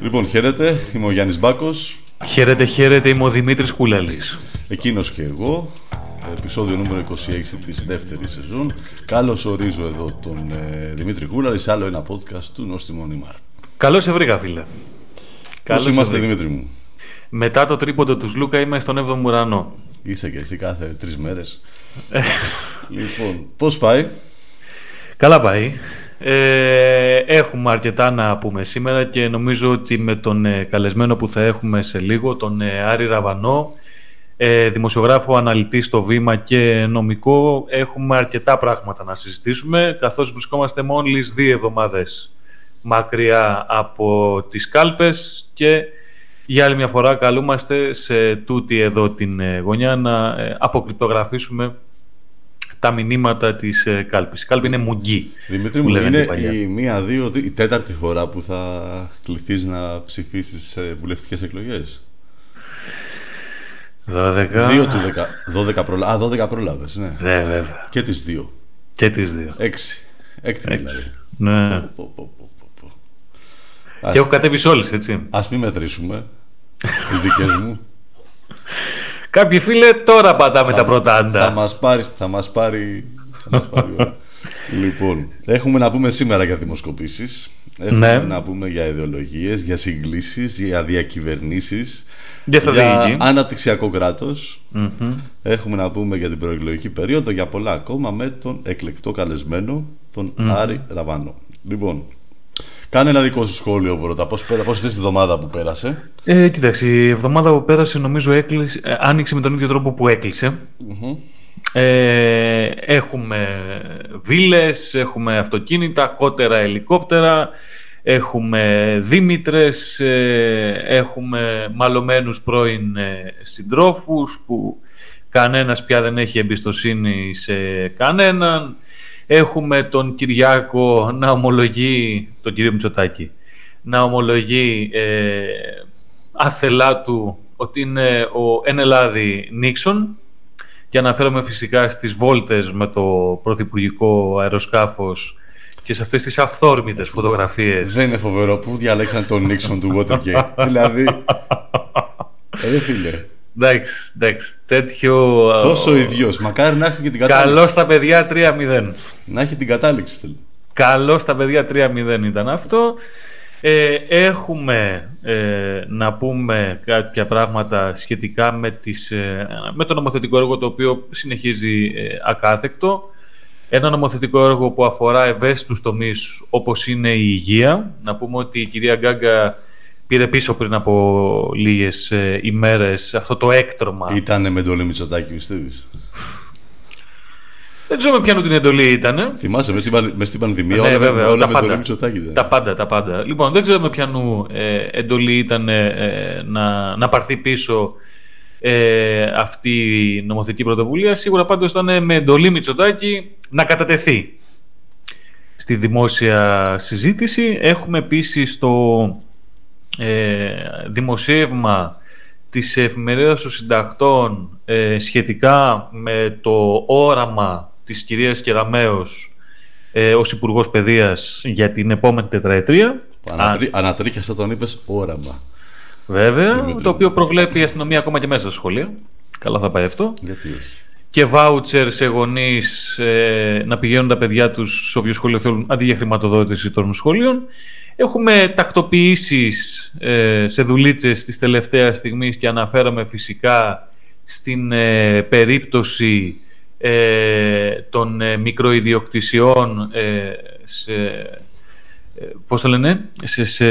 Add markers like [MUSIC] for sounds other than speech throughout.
Λοιπόν, χαίρετε, είμαι ο Γιάννης Μπάκος. Χαίρετε, χαίρετε, είμαι ο Δημήτρης Κούλαλης. Εκείνος και εγώ, επεισόδιο νούμερο 26 της δεύτερης σεζόν. Καλώς ορίζω εδώ τον ε, Δημήτρη Κούλαλη σε άλλο ένα podcast του Νόστιμο Νιμάρ. Καλώς σε βρήκα, φίλε. Καλώς είμαστε, Δημήτρη μου; Μετά το τρίποντο του Λούκα είμαι στον 7ο ουρανό. Είσαι και εσύ κάθε τρεις μέρες. λοιπόν, πώς πάει; Καλά πάει. Ε, έχουμε αρκετά να πούμε σήμερα και νομίζω ότι με τον ε, καλεσμένο που θα έχουμε σε λίγο, τον ε, Άρη Ραβανό, ε, δημοσιογράφο, αναλυτής στο βήμα και νομικό, έχουμε αρκετά πράγματα να συζητήσουμε, καθώς βρισκόμαστε μόλις δύο εβδομάδες μακριά από τις κάλπες και για άλλη μια φορά καλούμαστε σε τούτη εδώ την γωνιά να αποκρυπτογραφήσουμε τα μηνύματα της ε, κάλπης. Η κάλπη είναι μουγγί. Δημήτρη μου, είναι η μία, δύο, η τέταρτη φορά που θα κληθείς να ψηφίσεις σε βουλευτικές εκλογές; 12. Δύο του 10. 12 προλα... Α, 12 προλάβες, ναι. Ναι, βέβαια. Και τις δύο. Και τις δύο. Έξι. Έκτη δηλαδή. Ναι. Πο, πο, πο, και έχω κατέβει όλες, έτσι. Α μην μετρήσουμε τις δικές μου. [LAUGHS] Κάποιοι φίλε, τώρα πατάμε τα πρώτα άντα. Θα μας πάρει, θα μας πάρει, θα μας πάρει ώρα. λοιπόν, έχουμε να πούμε σήμερα για δημοσκοπήσεις. Έχουμε ναι. να πούμε για ιδεολογίες, για συγκλήσεις, για διακυβερνήσεις. Για, για αναπτυξιακό Έχουμε να πούμε για την προεκλογική περίοδο, για πολλά ακόμα με τον εκλεκτό καλεσμένο, τον Άρη Ραβάνο. Λοιπόν, Κάνε ένα δικό σου σχόλιο πρώτα. Πώς, πώς τη εβδομάδα που πέρασε; Ε, κοίταξε, η εβδομάδα που πέρασε νομίζω έκλεισε, ε, άνοιξε με τον ίδιο τρόπο που εκλεισε Ε, έχουμε βίλες, έχουμε αυτοκίνητα, κότερα ελικόπτερα, έχουμε δήμητρες, ε, έχουμε μαλωμένους πρώην ε, συντρόφους που κανένας πια δεν έχει εμπιστοσύνη σε κανέναν. Έχουμε τον Κυριάκο να ομολογεί, τον κύριο Μητσοτάκη, να ομολογεί ε, άθελά του ότι είναι ο Ενελάδη Νίξον και αναφέρομαι φυσικά στις βόλτες με το πρωθυπουργικό αεροσκάφος και σε αυτές τις αυθόρμητες φωτογραφίες. Δεν είναι φοβερό που διαλέξαν τον Νίξον του Watergate; [LAUGHS] δηλαδή, ε, φίλε. Εντάξει, εντάξει, τέτοιο... Τόσο ίδιο. Μακάρι να έχει και την κατάληξη. Καλό στα παιδιά 3-0. Να έχει την κατάληξη. Τέλει. Καλό στα παιδιά 3-0 ήταν αυτό. Ε, έχουμε ε, να πούμε κάποια πράγματα σχετικά με, τις, ε, με το νομοθετικό έργο το οποίο συνεχίζει ε, ακάθεκτο. Ένα νομοθετικό έργο που αφορά ευαίσθητους τομείς όπως είναι η υγεία. Να πούμε ότι η κυρία Γκάγκα πήρε πίσω πριν από λίγες ε, ημέρες αυτό το έκτρωμα. Ήτανε με εντολή Μητσοτάκη, πιστεύεις; Δεν ξέρω με ποιανού την εντολή ήταν. Θυμάσαι, μες στην, μες στην πανδημία ναι, όλα, βέβαια, όλα τα με πάντα, Μητσοτάκη. Τα πάντα, τα πάντα. Λοιπόν, δεν ξέρω με ποιανού ε, εντολή ήταν ε, να, να πάρθει πίσω ε, αυτή η νομοθετική πρωτοβουλία. Σίγουρα πάντως ήταν με εντολή Μητσοτάκη να κατατεθεί στη δημόσια συζήτηση. Έχουμε επίσης το ε, δημοσίευμα της εφημερίδας των συντακτών ε, σχετικά με το όραμα της κυρίας Κεραμέως ε, ως Υπουργός Παιδείας για την επόμενη τετραετρία. Ανατρί, ανατρίχιασα τον είπες όραμα. Βέβαια, το οποίο προβλέπει η αστυνομία ακόμα και μέσα στα σχολεία. Καλά θα πάει αυτό. Γιατί όχι. Και βάουτσερ σε γονείς ε, να πηγαίνουν τα παιδιά τους σε όποιο σχολείο θέλουν αντί για χρηματοδότηση των σχολείων. Έχουμε τακτοποιήσεις ε, σε δουλίτσες της τελευταίας στιγμής και αναφέραμε φυσικά στην ε, περίπτωση ε, των ε, μικροϊδιοκτησιών σε, πώς το λένε, σε, σε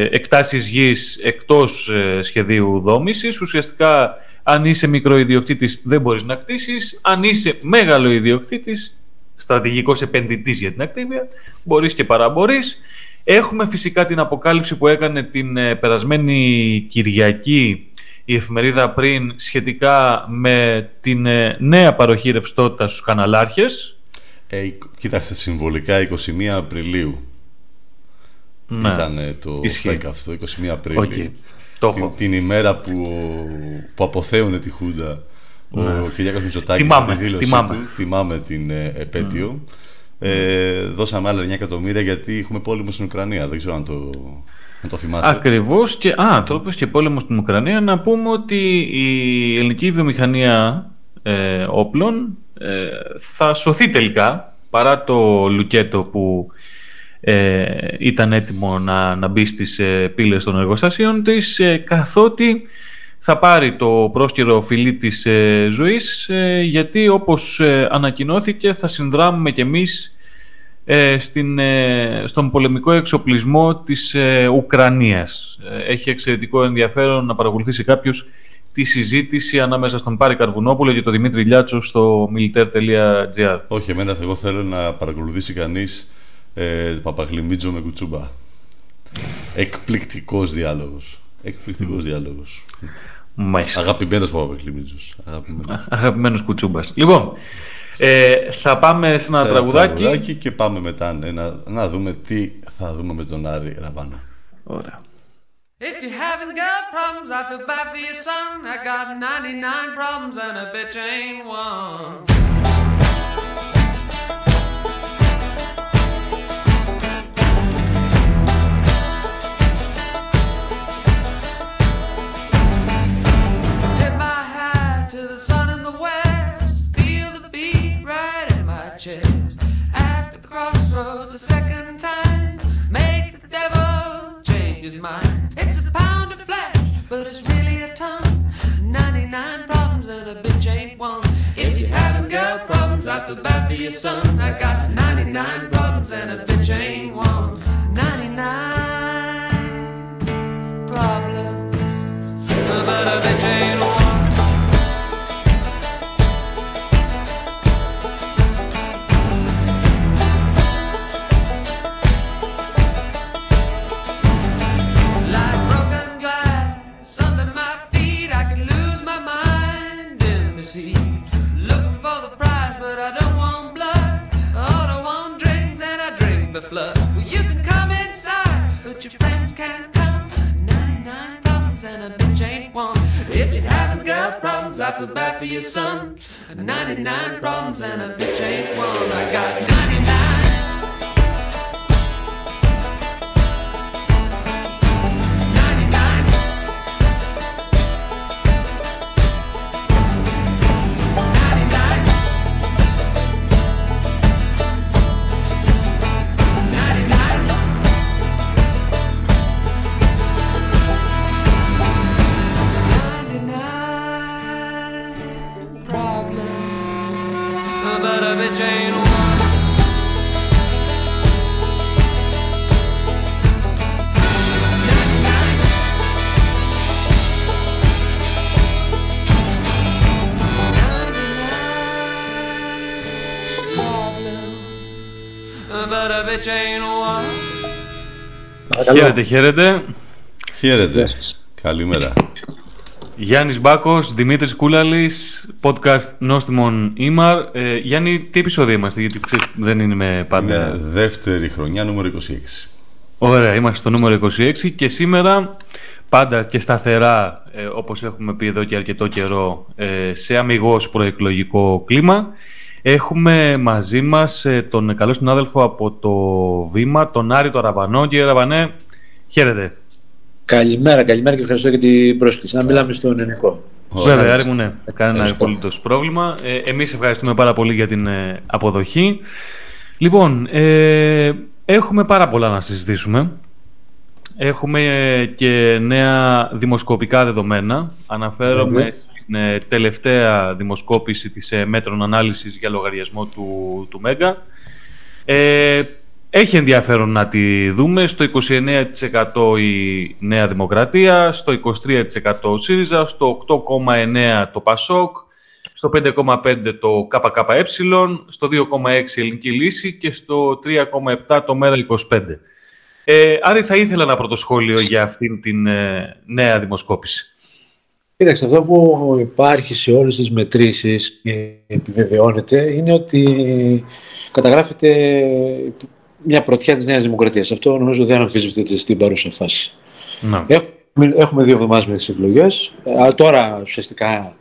εκτάσεις γης εκτός σχεδίου δόμησης. Ουσιαστικά αν είσαι μικροϊδιοκτήτης δεν μπορείς να κτίσεις. Αν είσαι μεγάλο ιδιοκτήτης, στρατηγικός επενδυτής για την ακτίβια, μπορείς και παραμπορείς. Έχουμε φυσικά την αποκάλυψη που έκανε την ε, περασμένη Κυριακή η εφημερίδα πριν σχετικά με την ε, νέα παροχή ρευστότητα στους καναλάρχες. Ε, κοίταξε, συμβολικά 21 Απριλίου ναι. ήταν το Ισχύει. αυτό, 21 Απριλίου. Okay. Την, την, ημέρα που, που αποθέωνε τη Χούντα ναι. ο Κυριάκος Μητσοτάκης τιμάμε, τιμάμε. Του, τιμάμε την ε, επέτειο. Ναι. Ε, δώσαμε άλλα 9 εκατομμύρια γιατί έχουμε πόλεμο στην Ουκρανία. Δεν ξέρω αν το. Να το θυμάσαι. Ακριβώς. Και, α, το και πόλεμο στην Ουκρανία. Να πούμε ότι η ελληνική βιομηχανία ε, όπλων ε, θα σωθεί τελικά παρά το λουκέτο που ε, ήταν έτοιμο να, να μπει στις ε, πύλες των εργοστασίων της ε, καθότι θα πάρει το πρόσκαιρο φιλί της ε, ζωής γιατί όπως ανακοινώθηκε θα συνδράμουμε κι εμείς στην, στον πολεμικό εξοπλισμό της Ουκρανίας. Έχει εξαιρετικό ενδιαφέρον να παρακολουθήσει κάποιος τη συζήτηση ανάμεσα στον Πάρη Καρβουνόπουλο και τον Δημήτρη Λιάτσο στο militaire.gr. Όχι, εμένα εγώ θέλω να παρακολουθήσει κανείς ε, Παπαγλυμίτζο με κουτσούμπα. Εκπληκτικός διάλογος. Εκπληκτικός διάλογος. Μάλιστα. Αγαπημένος Παπαγλυμίτζος. Αγαπημένος. Αγαπημένος κουτσούμπας. Λοιπόν, ε, θα πάμε σε ένα τραγουδάκι. τραγουδάκι. και πάμε μετά ναι, να, να δούμε τι θα δούμε με τον Άρη Ραβάνα. Ωραία. If you haven't got problems, I feel bad for your son. I got 99 problems and a bitch ain't one. A second time. Make the devil change his mind. It's a pound of flesh, but it's really a ton. 99 problems and a bitch ain't one. If you haven't got problems, I feel bad for your son. I got 99 problems and a bitch ain't Feel bad for your son. 99 problems and a bitch ain't one. I got 99. Χαίρετε, χαίρετε. Χαίρετε. Καλημέρα. Γιάννης Μπάκος, Δημήτρης Κούλαλης, podcast Νόστιμον Ήμαρ. Ε, Γιάννη, τι επεισόδιο είμαστε, γιατί ξέρεις, δεν είναι με πάντα... Είναι δεύτερη χρονιά, νούμερο 26. Ωραία, είμαστε στο νούμερο 26 και σήμερα πάντα και σταθερά, ε, όπως έχουμε πει εδώ και αρκετό καιρό, ε, σε αμυγός προεκλογικό κλίμα. Έχουμε μαζί μας ε, τον καλό συνάδελφο από το Βήμα, τον Άρη το Ραβανό. Κύριε Ραβανέ, χαίρετε. Καλημέρα, καλημέρα και ευχαριστώ για την πρόσκληση. Να μιλάμε στον ελληνικό. Βέβαια, Άρη μου, ναι, κανένα απολύτως πρόβλημα. Ε, εμείς ευχαριστούμε πάρα πολύ για την ε, αποδοχή. Λοιπόν, ε, έχουμε πάρα πολλά να συζητήσουμε. Έχουμε ε, και νέα δημοσκοπικά δεδομένα. Αναφέρομαι ε, τελευταία δημοσκόπηση της ε, μέτρων ανάλυσης για λογαριασμό του, του Μέγκα. Ε, έχει ενδιαφέρον να τη δούμε. Στο 29% η Νέα Δημοκρατία, στο 23% ο ΣΥΡΙΖΑ, στο 8,9% το ΠΑΣΟΚ, στο 5,5% το ΚΚΕ, στο 2,6% η Ελληνική Λύση και στο 3,7% το ΜΕΡΑ25. Ε, Άρη, θα ήθελα ένα πρώτο σχόλιο για αυτήν την ε, νέα δημοσκόπηση. Κοίταξε, αυτό που υπάρχει σε όλες τις μετρήσεις και επιβεβαιώνεται είναι ότι καταγράφεται μια πρωτιά της Νέας Δημοκρατίας. Αυτό νομίζω δεν αμφισβητείται στην παρούσα φάση. Να. Έχουμε, έχουμε δύο εβδομάδες με τις εκλογές. Αλλά τώρα ουσιαστικά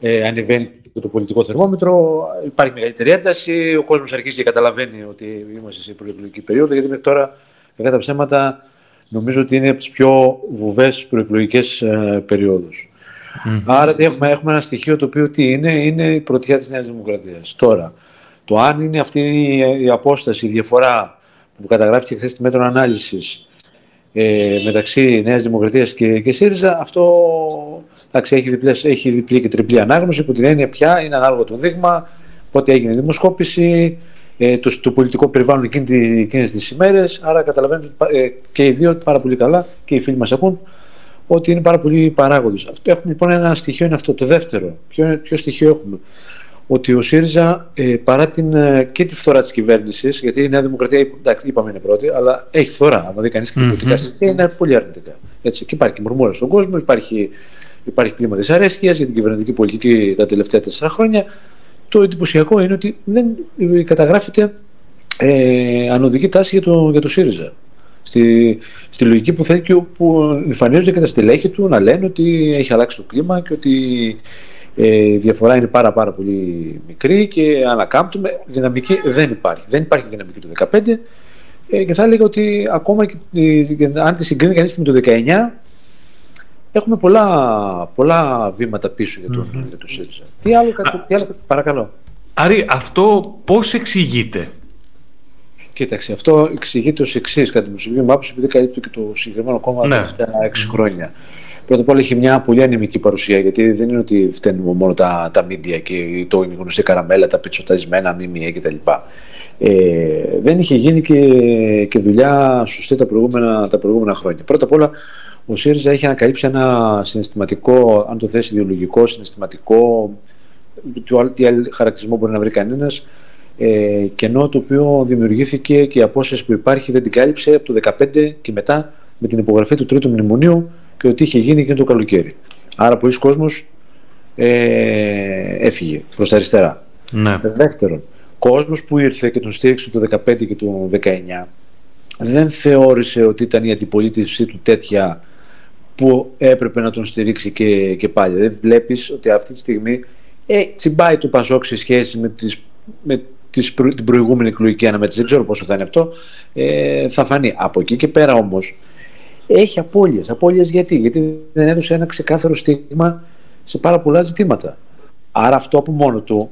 ε, ανεβαίνει το πολιτικό θερμόμετρο, υπάρχει μεγαλύτερη ένταση, ο κόσμος αρχίζει και καταλαβαίνει ότι είμαστε σε προεκλογική περίοδο, γιατί μέχρι τώρα, κατά τα ψέματα, νομίζω ότι είναι από τις πιο βουβές προεκλογικές ε, περιοδους Άρα τι έχουμε, έχουμε ένα στοιχείο το οποίο τι είναι, είναι η πρωτιά της Νέας Δημοκρατίας. Τώρα, το αν είναι αυτή η, η απόσταση, η διαφορά που καταγράφηκε χθες στη μέτρο ανάλυσης ε, μεταξύ Νέας Δημοκρατίας και, και ΣΥΡΙΖΑ, αυτό εντάξει, έχει, διπλές, έχει διπλή και τριπλή ανάγνωση που την έννοια πια είναι ανάλογο το δείγμα, πότε έγινε η δημοσκόπηση, ε, το, το πολιτικό περιβάλλον εκείνη, εκείνες τις ημέρες, άρα καταλαβαίνετε ε, και οι δύο πάρα πολύ καλά και οι φίλοι μας ακούν ότι είναι πάρα πολλοί παράγοντες. Έχουμε λοιπόν ένα στοιχείο είναι αυτό. Το δεύτερο, ποιο, ποιο στοιχείο έχουμε, ότι ο ΣΥΡΙΖΑ ε, παρά την, ε, και τη φθορά της κυβέρνησης, γιατί η Νέα Δημοκρατία εντάξει, είπαμε είναι πρώτη, αλλά έχει φθορά. Αν δει κανείς και τα πολιτικά στοιχεία, είναι πολύ αρνητικά. Έτσι, και υπάρχει μουρμούρα στον κόσμο, υπάρχει, υπάρχει κλίμα δυσαρέσκειας για την κυβερνητική πολιτική τα τελευταία τέσσερα χρόνια. Το εντυπωσιακό είναι ότι δεν καταγράφεται ε, ανωδική τάση για το, για το ΣΥΡΙΖΑ. Στη, στη λογική που θέλει και που εμφανίζονται και τα στελέχη του να λένε ότι έχει αλλάξει το κλίμα και ότι ε, η διαφορά είναι πάρα πάρα πολύ μικρή και ανακάμπτουμε. Δυναμική δεν υπάρχει. Δεν υπάρχει δυναμική του 2015 ε, και θα έλεγα ότι ακόμα και, και αν τη συγκρίνει κανείς και με το 19 έχουμε πολλά, πολλά βήματα πίσω για τον, mm-hmm. για τον ΣΥΡΙΖΑ. Τι άλλο, τι άλλο, παρακαλώ. Άρη, αυτό πώς εξηγείται; Κοίταξε, αυτό εξηγείται ως εξής κατά την προσωπική μου άποψη, επειδή καλύπτει και το συγκεκριμένο κόμμα ναι. τα τελευταία 6 χρόνια. Πρώτα απ' όλα έχει μια πολύ ανεμική παρουσία, γιατί δεν είναι ότι φταίνουν μόνο τα, τα media και το η γνωστή καραμέλα, τα πιτσοταρισμένα, μιμιέ κτλ. Ε, δεν είχε γίνει και, και δουλειά σωστή τα προηγούμενα, τα προηγούμενα χρόνια. Πρώτα απ' όλα, ο ΣΥΡΙΖΑ έχει ανακαλύψει ένα συναισθηματικό, αν το θέσει ιδεολογικό, συναισθηματικό, τι άλλο χαρακτηρισμό μπορεί να βρει κανένας, ε, κενό το οποίο δημιουργήθηκε και η απόσταση που υπάρχει δεν την κάλυψε από το 2015 και μετά με την υπογραφή του τρίτου μνημονίου και ότι είχε γίνει και το καλοκαίρι. Άρα πολλοί κόσμος ε, έφυγε προς τα αριστερά. Ναι. Δεύτερον, κόσμος που ήρθε και τον στήριξε το 2015 και το 2019 δεν θεώρησε ότι ήταν η αντιπολίτευσή του τέτοια που έπρεπε να τον στηρίξει και, και πάλι. Δεν βλέπεις ότι αυτή τη στιγμή ε, τσιμπάει το Πασόκ σε σχέση με, τις, με τις την προηγούμενη εκλογική αναμέτρηση. Δεν ξέρω πόσο θα είναι αυτό. Ε, θα φανεί. Από εκεί και πέρα όμως έχει απώλειες. Απώλειες γιατί; Γιατί δεν έδωσε ένα ξεκάθαρο στίγμα σε πάρα πολλά ζητήματα. Άρα αυτό από μόνο του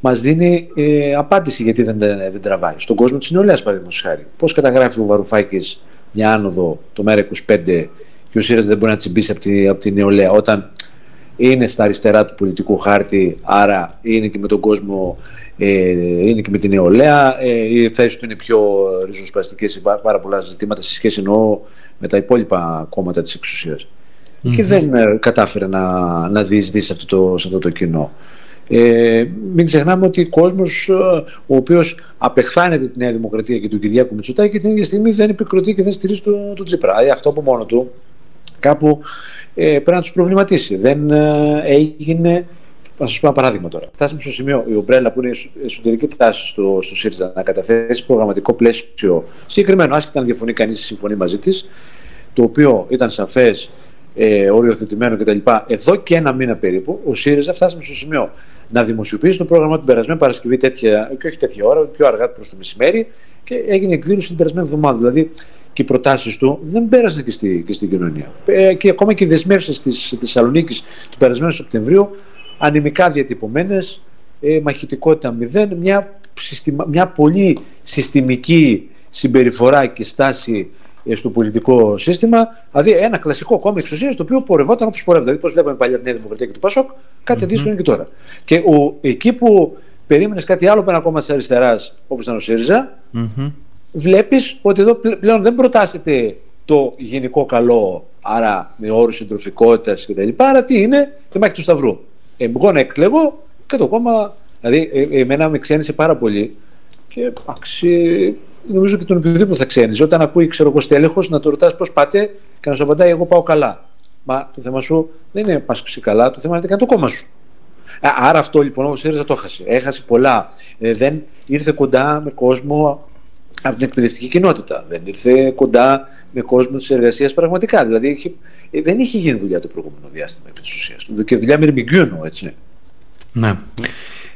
μας δίνει ε, απάντηση γιατί δεν, δεν τραβάει. Στον κόσμο της νεολαίας παραδείγματος χάρη. Πώς καταγράφει ο Βαρουφάκης μια άνοδο το μέρα 25 και ο Σύρας δεν μπορεί να τσιμπήσει από τη, από τη νεολαία όταν είναι στα αριστερά του πολιτικού χάρτη, άρα είναι και με τον κόσμο, ε, είναι και με την νεολαία. Ε, οι θέσει του είναι πιο ριζοσπαστικές σε πάρα πολλά ζητήματα σε σχέση εννοώ με τα υπόλοιπα κόμματα της εξουσια Και δεν ε, κατάφερε να, να διεισδύσει σε αυτό το, σε αυτό το κοινό. Ε, μην ξεχνάμε ότι ο κόσμος ε, ο οποίος απεχθάνεται τη Νέα Δημοκρατία και τον Κυριάκο Μητσοτάκη την ίδια στιγμή δεν επικροτεί και δεν στηρίζει τον το Τσίπρα. Δηλαδή αυτό από μόνο του κάπου ε, πρέπει να τους προβληματίσει. Δεν ε, έγινε. Θα σας πω ένα παράδειγμα τώρα. Φτάσαμε στο σημείο η Ομπρέλα που είναι εσωτερική τάση στο, στο ΣΥΡΙΖΑ να καταθέσει προγραμματικό πλαίσιο συγκεκριμένο, άσχετα αν διαφωνεί κανείς ή συμφωνεί μαζί της, το οποίο ήταν σαφές, ε, οριοθετημένο κτλ. Εδώ και ένα μήνα περίπου, ο ΣΥΡΙΖΑ φτάσαμε στο σημείο να δημοσιοποιήσει το πρόγραμμα την περασμένη Παρασκευή τέτοια, και όχι τέτοια ώρα, πιο αργά προς το μεσημέρι, και έγινε εκδήλωση την περασμένη εβδομάδα. Δηλαδή και οι προτάσεις του δεν πέρασαν και, στη, και στην κοινωνία. Ε, και ακόμα και οι δεσμεύσεις της Θεσσαλονίκης του περασμένου Σεπτεμβρίου, ανημικά διατυπωμένες, ε, μαχητικότητα μηδέν, μια, μια πολύ συστημική συμπεριφορά και στάση ε, στο πολιτικό σύστημα. Δηλαδή ένα κλασικό κόμμα εξουσίας το οποίο πορευόταν όπως πορεύεται. Δηλαδή, πώς βλέπαμε παλιά την Νέα Δημοκρατία και του Πασόκ, κάτι αντίστοιχο και τώρα. Και ο, εκεί που περίμενες κάτι άλλο από ένα κόμμα της αριστεράς, όπως ήταν ο ΣΥΡΙΖΑ, βλέπεις ότι εδώ πλέον δεν προτάσσεται το γενικό καλό, άρα με όρους συντροφικότητας κτλ. Άρα τι είναι, μάχη του Σταυρού. Ε, εγώ να εκλεγώ και το κόμμα, δηλαδή ε, εμένα με ξένησε πάρα πολύ και αξι, νομίζω και τον οποιοδήποτε θα ξένησε. Όταν ακούει, ξέρω εγώ, στέλεχος να το ρωτάς πώς πάτε και να σου απαντάει εγώ πάω καλά. Μα το θέμα σου δεν είναι πας καλά, το θέμα είναι το κόμμα σου. Άρα αυτό λοιπόν ο ΣΥΡΙΖΑ το έχασε. Έχασε πολλά. Ε, δεν ήρθε κοντά με κόσμο από την εκπαιδευτική κοινότητα. Δεν ήρθε κοντά με κόσμο της εργασίας πραγματικά. Δηλαδή είχε, ε, δεν είχε γίνει δουλειά το προηγούμενο διάστημα επί της ουσίας. Και δουλειά με ρημιγκιού εννοώ, έτσι. Ναι.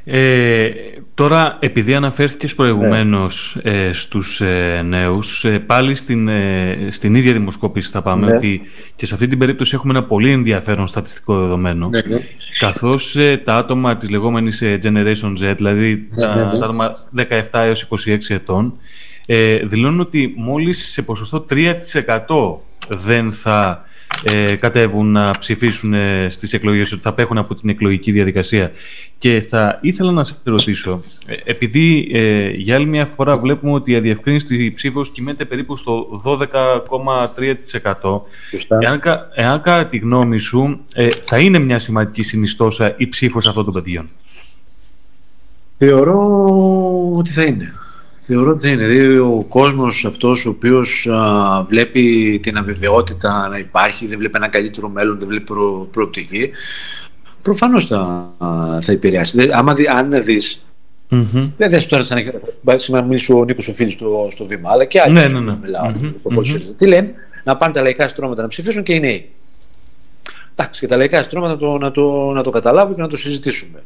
Ε, τώρα, επειδή αναφέρθηκες προηγουμένως ε, στους ε, νέους, ε, πάλι στην, ε, στην ίδια δημοσκόπηση θα πάμε Ναι. ότι και σε αυτή την περίπτωση έχουμε ένα πολύ ενδιαφέρον στατιστικό δεδομένο. Ναι, ναι. Καθώς ε, τα άτομα της λεγόμενης ε, Generation Z, δηλαδή τα, ναι, ναι. τα άτομα 17 έως 26 ετών, ε, δηλώνουν ότι μόλις σε ποσοστό 3% δεν θα ε, κατέβουν να ψηφίσουν ε, στις εκλογές, ότι θα απέχουν από την εκλογική διαδικασία. Και θα ήθελα να σε ρωτήσω, ε, επειδή ε, για άλλη μια φορά βλέπουμε ότι η αδιευκρίνηστη ψήφος κυμαίνεται περίπου στο 12,3%, Σωστά. Εάν, κα- εάν κατά τη γνώμη σου ε, θα είναι μια σημαντική συνιστόσα η ψήφος αυτών των παιδιών; Θεωρώ ότι θα είναι. Θεωρώ ότι θα είναι. Δηλαδή ο κόσμος αυτός ο οποίος α, βλέπει την αβεβαιότητα να υπάρχει, δεν βλέπει ένα καλύτερο μέλλον, δεν βλέπει προ, προοπτική, προφανώς θα, α, θα επηρεάσει. Δεν- άμα δει, αν δεις, δεν θες τώρα σαν να σήμερα μίλησε ο Νίκος ο Φίλης στο, στο βήμα, αλλά και άλλοι Ναι, ναι, ναι, ναι. μιλάω. Μμμ, από πολλούς μμμ. φίλους. Τι λένε, να πάνε τα λαϊκά στρώματα να ψηφίσουν και οι νέοι. Εντάξει, και τα λαϊκά στρώματα να το, να το, να το καταλάβουν και να το συζητήσουμε.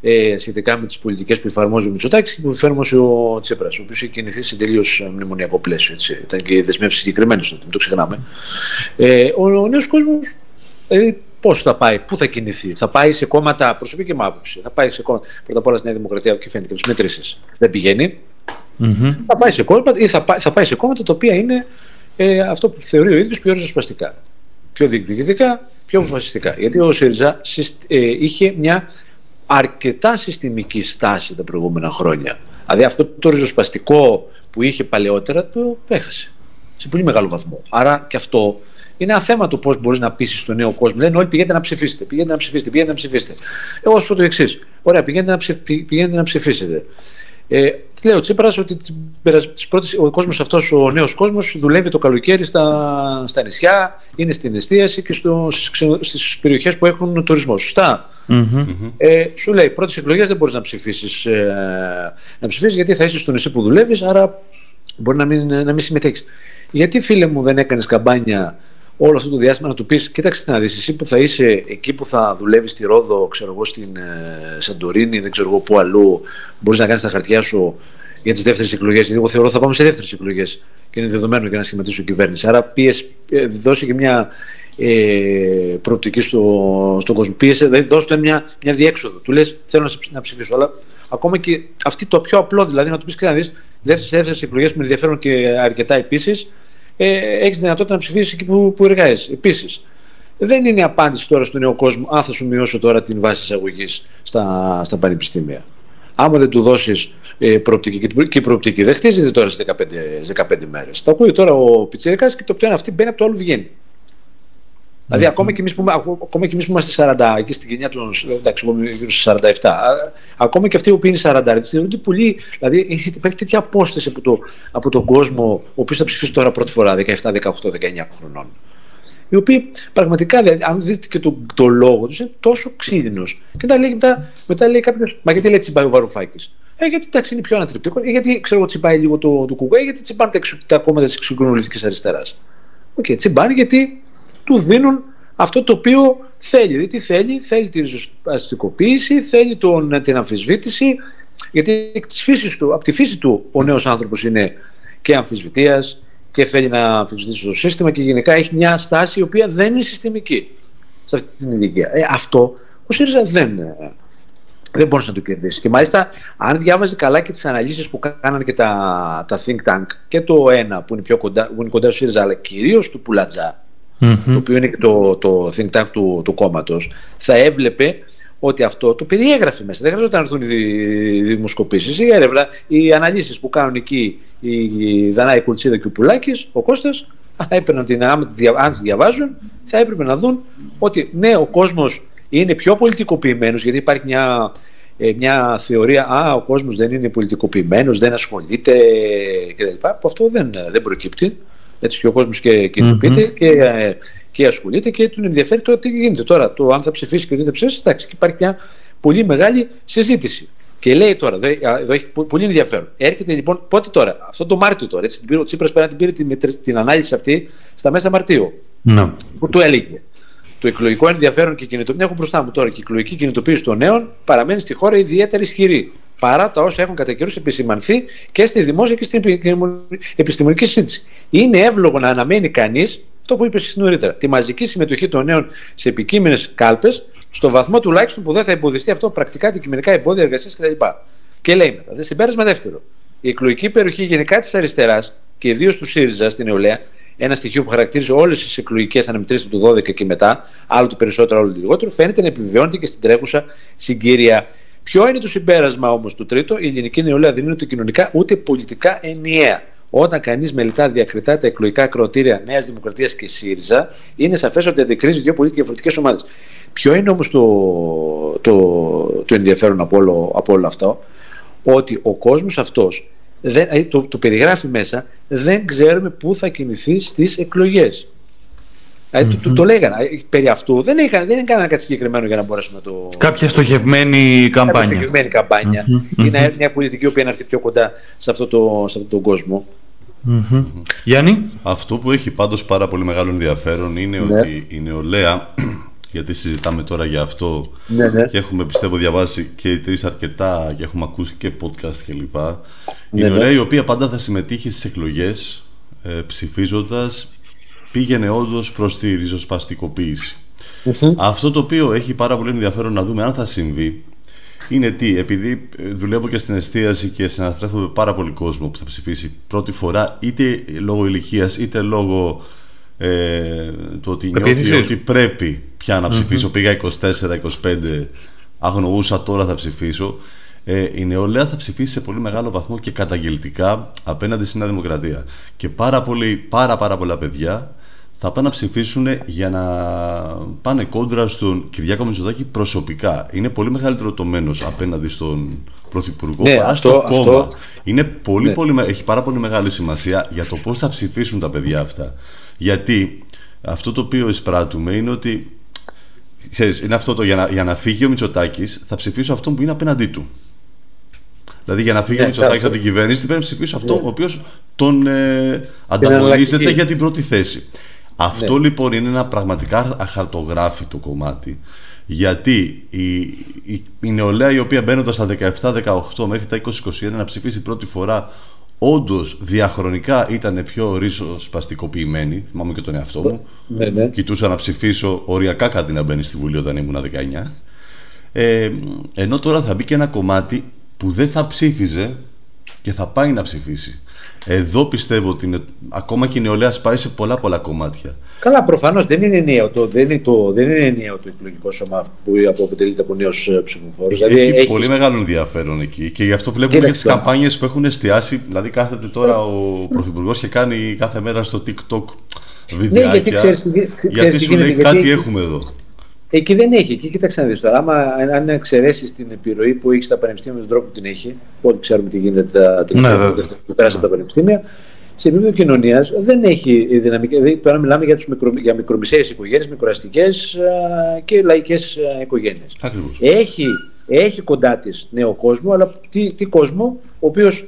Ε, σχετικά με τις πολιτικές που εφαρμόζει ο Μητσοτάκης και που εφάρμοσε ο Τσίπρας, ο οποίος έχει κινηθεί σε τελείως μνημονιακό πλαίσιο. Έτσι. Ήταν και δεσμεύσει συγκεκριμένες τότε, μην το ξεχνάμε. Ε, ο ο νέος κόσμος ε, πώς θα πάει, πού θα κινηθεί, θα πάει σε κόμματα, προσωπική μου άποψη, θα πάει σε κόμματα, πρώτα απ' όλα στη Νέα Δημοκρατία και φαίνεται και από τις μετρήσεις. Δεν πηγαίνει, Μμμ. θα πάει σε κόμματα ή θα πάει, θα πάει σε κόμματα τα οποία είναι ε, αυτό που θεωρεί ο ίδιος πιο ριζοσπαστικά. Πιο διεκδικητικά, πιο αποφασιστικά. Γιατί ο ΣΥΡΙΖΑ συστ- ε, είχε μια αρκετά συστημική στάση τα προηγούμενα χρόνια. Δηλαδή αυτό το ριζοσπαστικό που είχε παλαιότερα το έχασε. Σε πολύ μεγάλο βαθμό. Άρα και αυτό είναι ένα θέμα του πώς μπορείς να πείσει τον νέο κόσμο. Λένε όλοι πηγαίνετε να ψηφίσετε, πηγαίνετε να ψηφίσετε, πηγαίνετε να ψηφίσετε. Εγώ σου πω το εξής. Ωραία, πηγαίνετε να, ψη, πη- πηγαίνετε να ψηφίσετε. Ε, λέει ο Τσίπρας ότι τις περασ- τις πρώτες, ο κόσμος αυτός, ο νέος κόσμος δουλεύει το καλοκαίρι στα, στα νησιά, είναι στην εστίαση και στο, στις, ξενο- στις περιοχές που έχουν τουρισμό. Σωστά. Μμμ. Ε, σου λέει, πρώτες εκλογές δεν μπορείς να ψηφίσεις. Ε, να ψηφίσεις γιατί θα είσαι στο νησί που δουλεύεις, άρα μπορεί να μην, να μην συμμετέχεις. Γιατί, φίλε μου, δεν έκανες καμπάνια όλο αυτό το διάστημα να του πεις: Κοίταξε να δεις, εσύ που θα είσαι εκεί που θα δουλεύεις στη Ρόδο, ξέρω εγώ, στην ε, Σαντορίνη, δεν ξέρω εγώ πού αλλού, μπορείς να κάνεις τα χαρτιά σου για τις δεύτερες εκλογές. Γιατί εγώ θεωρώ θα πάμε σε δεύτερες εκλογές και είναι δεδομένο για να σχηματίσω κυβέρνηση. Άρα, πίεση, ε, δώσε και μια ε, προοπτική στο, στον κόσμο. Πίεσε, δηλαδή δώσε του μια, μια διέξοδο. Του λες: Θέλω να, σε ψ- να ψηφίσω. Αλλά ακόμα και αυτή το πιο απλό, δηλαδή να του πεις και να δεις δεύτερες εκλογές που με ενδιαφέρουν και αρκετά επίσης, ε, έχεις δυνατότητα να ψηφίσεις εκεί που, που εργάζεσαι. Επίσης, δεν είναι η απάντηση τώρα στον νέο κόσμο αν θα σου μειώσω τώρα την βάση εισαγωγής στα, στα πανεπιστήμια. Άμα δεν του δώσεις ε, προοπτική, και την- και η προοπτική δεν χτίζεται τώρα στις 15, στις 15 μέρες. Το ακούει τώρα ο Πιτσερικά και το πιάνει αυτή, μπαίνει από το άλλο βγαίνει. Δηλαδή, ακόμα και εμείς που, ακόμα και εμείς που είμαστε 40, εκεί στην γενιά των. Εντάξει, εγώ είμαι γύρω στους 47. α, Ακόμα και αυτοί που είναι 40, θεωρούνται πολύ. Δηλαδή, υπάρχει τέτοια απόσταση από, το, από τον κόσμο, ο οποίος θα ψηφίσει τώρα πρώτη φορά, 17, 18, 19 χρονών. Οι οποίοι πραγματικά, δηλαδή, αν δείτε και τον το λόγο τους, είναι τόσο ξύλινος. Και μετά λέει, μετά, μετά λέει κάποιος, Μα γιατί λέει τσιμπάει ο Βαρουφάκης; Ε, γιατί εντάξει είναι πιο ανατριπτικό, ε, γιατί ξέρω εγώ τσιμπάει λίγο το, το κουκουέ, γιατί τσιμπάνε τα, εξου- τα κόμματα της εξοικονομιστική αριστεράς. OK, okay, τσιμπάνε γιατί του δίνουν αυτό το οποίο θέλει. Δηλαδή τι θέλει, θέλει τη ριζοσπαστικοποίηση, θέλει τον, την αμφισβήτηση, γιατί εκ της φύσης του, από τη φύση του ο νέος άνθρωπος είναι και αμφισβητίας και θέλει να αμφισβητήσει το σύστημα και γενικά έχει μια στάση η οποία δεν είναι συστημική σε αυτή την ηλικία. Ε, αυτό ο ΣΥΡΙΖΑ δεν, ε, δεν μπορούσε να το κερδίσει. Και μάλιστα, αν διάβαζε καλά και τις αναλύσεις που κάνανε και τα, τα think tank και το ένα που είναι, πιο κοντά, που είναι κοντά στο ΣΥΡΙΖΑ, αλλά κυρίως του Πουλαντζά, το οποίο είναι και το, το think tank του, του κόμματος, θα έβλεπε ότι αυτό το περιέγραφε μέσα. Δεν χρειαζόταν να έρθουν οι δι- δημοσκοπήσεις. Η έρευνα, οι αναλύσεις που κάνουν εκεί η Δανάη Κουλτσίδα και ο Πουλάκης, ο Κώστας, έπαιρναν την, άμα τις δια- αν τις διαβάζουν, θα έπρεπε να δουν ότι ναι, ο κόσμος είναι πιο πολιτικοποιημένος, γιατί υπάρχει μια, ε, μια θεωρία, Α, ο κόσμος δεν είναι πολιτικοποιημένος, δεν ασχολείται κτλ. Που αυτό δεν, δεν προκύπτει. Έτσι και ο κόσμος και κινητοποιείται και, ε, και ασχολείται και τον ενδιαφέρει το τι γίνεται τώρα. Το αν θα ψηφίσει και τι θα ψηφίσει, εντάξει, και υπάρχει μια πολύ μεγάλη συζήτηση. Και λέει τώρα, εδώ, εδώ έχει πο- πολύ ενδιαφέρον. Έρχεται λοιπόν, πότε τώρα, αυτό το Μάρτιο τώρα, έτσι, την πήρε, ο Τσίπρας πέρα την πήρε την, μετρ- την ανάλυση αυτή στα μέσα Μαρτίου Ναι. που του έλεγε το εκλογικό ενδιαφέρον και κινητοποίηση. Έχω μπροστά μου τώρα και η εκλογική κινητοποίηση των νέων παραμένει στη χώρα ιδιαίτερα ισχυρή. Παρά τα όσα έχουν κατά καιρούς επισημανθεί και στη δημόσια και στην επιστημονική συζήτηση. Είναι εύλογο να αναμένει κανείς αυτό που είπες νωρίτερα. Τη μαζική συμμετοχή των νέων σε επικείμενες κάλπες, στο βαθμό τουλάχιστον που δεν θα εμποδιστεί αυτό πρακτικά αντικειμενικά εμπόδια εργασίας κτλ. Και λέει μετά, δε συμπέρασμα δεύτερο. Η εκλογική περιοχή γενικά της αριστεράς και ιδίως του ΣΥΡΙΖΑ στην νεολαία, ένα στοιχείο που χαρακτήριζε όλες τις εκλογικές αναμετρήσεις από το 12 και μετά, άλλο το περισσότερο, άλλο το λιγότερο, φαίνεται να επιβεβαιώνεται και στην τρέχουσα συγκύρια. Ποιο είναι το συμπέρασμα όμως του τρίτο, η ελληνική νεολαία δεν είναι ούτε κοινωνικά ούτε πολιτικά ενιαία. Όταν κανείς μελετά διακριτά τα εκλογικά ακροτήρια Νέας Δημοκρατίας και ΣΥΡΙΖΑ, είναι σαφές ότι αντικρίζει δύο πολύ διαφορετικές ομάδες. Ποιο είναι όμως το, το, το ενδιαφέρον από όλο, από όλο αυτό, ότι ο κόσμος αυτός το, το περιγράφει μέσα, δεν ξέρουμε πού θα κινηθεί στις εκλογέ. Mm-hmm. το, το, λέγανε. Περί αυτού δεν, είχαν, δεν έκαναν κάτι συγκεκριμένο για να μπορέσουμε να το. Κάποια στοχευμένη καμπάνια. Κάποια στοχευμένη καμπάνια. Mm-hmm. Είναι μια πολιτική που να έρθει πιο κοντά σε αυτό το, σε αυτό τον κόσμο. Mm-hmm. Γιάννη; Αυτό που έχει πάντως πάρα πολύ μεγάλο ενδιαφέρον είναι ναι. ότι η νεολαία [CLEARS THROAT] γιατί συζητάμε τώρα για αυτό ναι, ναι. και έχουμε πιστεύω διαβάσει και οι τρεις αρκετά και έχουμε ακούσει και podcast κλπ. Ναι, η νεολαία η οποία πάντα θα συμμετείχε στις εκλογές ε, ψηφίζοντας πήγαινε όντως προς τη ριζοσπαστικοποίηση. Αυτό το οποίο έχει πάρα πολύ ενδιαφέρον να δούμε αν θα συμβεί είναι τι, επειδή ε, δουλεύω και στην εστίαση και συναναστρέφω με πάρα πολύ κόσμο που θα ψηφίσει πρώτη φορά είτε λόγω ηλικίας είτε λόγω ε, του ότι νιώθει ότι πρέπει πια να ψηφισω Πήγα 24-25, αγνοούσα τώρα θα ψηφίσω. Ε, η νεολαία θα ψηφίσει σε πολύ μεγάλο βαθμό και καταγγελτικά απέναντι στην Νέα Δημοκρατία. Και πάρα, πολύ, πάρα, πάρα πολλά παιδιά θα πάνε να ψηφίσουν για να πάνε κόντρα στον Κυριάκο Μητσοτάκη προσωπικά. Είναι πολύ μεγαλύτερο το μένος απέναντι στον Πρωθυπουργό ναι, παρά αυτό, στο κόμμα. Αυτό... Είναι πολύ, ναι. πολύ, έχει πάρα πολύ μεγάλη σημασία για το πώς θα ψηφίσουν τα παιδιά αυτά. Γιατί αυτό το οποίο εισπράττουμε είναι ότι ξέρεις, είναι αυτό το για να, για να φύγει ο Μητσοτάκης, θα ψηφίσω αυτόν που είναι απέναντί του. Δηλαδή για να φύγει ο Ναι, Μητσοτάκης αυτό. από την κυβέρνηση, πρέπει να ψηφίσω αυτόν Ναι. ο οποίος τον ε, ανταγωνίζεται εναλλακτική. για την πρώτη θέση. Αυτό Ναι. λοιπόν είναι ένα πραγματικά αχαρτογράφητο κομμάτι. Γιατί η, η, η νεολαία η οποία μπαίνοντας στα 17-18 μέχρι τα 20-21 να ψηφίσει πρώτη φορά όντως διαχρονικά ήταν πιο ρίσο-σπαστικοποιημένη. Θυμάμαι και τον εαυτό μου. Ναι, ναι. Κοιτούσα να ψηφίσω οριακά κάτι να μπαίνει στη Βουλή όταν ήμουν 19. Ε, ενώ τώρα θα μπει και ένα κομμάτι που δεν θα ψήφιζε και θα πάει να ψηφίσει. Εδώ πιστεύω ότι είναι, ακόμα και η νεολαία σπάει σε πολλά πολλά κομμάτια. Καλά, προφανώς δεν είναι ενιαίο το, δεν είναι το, δεν είναι ενιαίο το εκλογικό σώμα που αποτελείται από νέους ψηφοφόρους. Έχει πολύ μεγάλο ενδιαφέρον εκεί και γι' αυτό βλέπουμε και τις Κοίταξε. καμπάνιες που έχουν εστιάσει. Δηλαδή, κάθεται τώρα ο Πρωθυπουργός και κάνει κάθε μέρα στο TikTok βιντεάκια. Ναι, γιατί ξέρεις τι- ξέρεις γιατί τι σου γίνεται, λέει γιατί κάτι εκεί- έχουμε εδώ. Εκεί δεν έχει. Εκεί κοίταξε να δεις τώρα. Άμα αν εξαιρέσεις την επιρροή που έχεις στα πανεπιστήμια με τον τρόπο που την έχει, που όλοι ξέρουμε τι γίνεται τα τελευταία Ναι, χρόνια βέβαια. που πέρασε από τα πανεπιστήμια, σε επίπεδο κοινωνίας δεν έχει η δυναμική. Δηλαδή, τώρα μιλάμε για, τους μικρο, για μικρομεσαίες οικογένειες, μικροαστικές και λαϊκές οικογένειες. Ακριβώς. Έχει, έχει κοντά της νέο κόσμο, αλλά τι, τι κόσμο, ο οποίος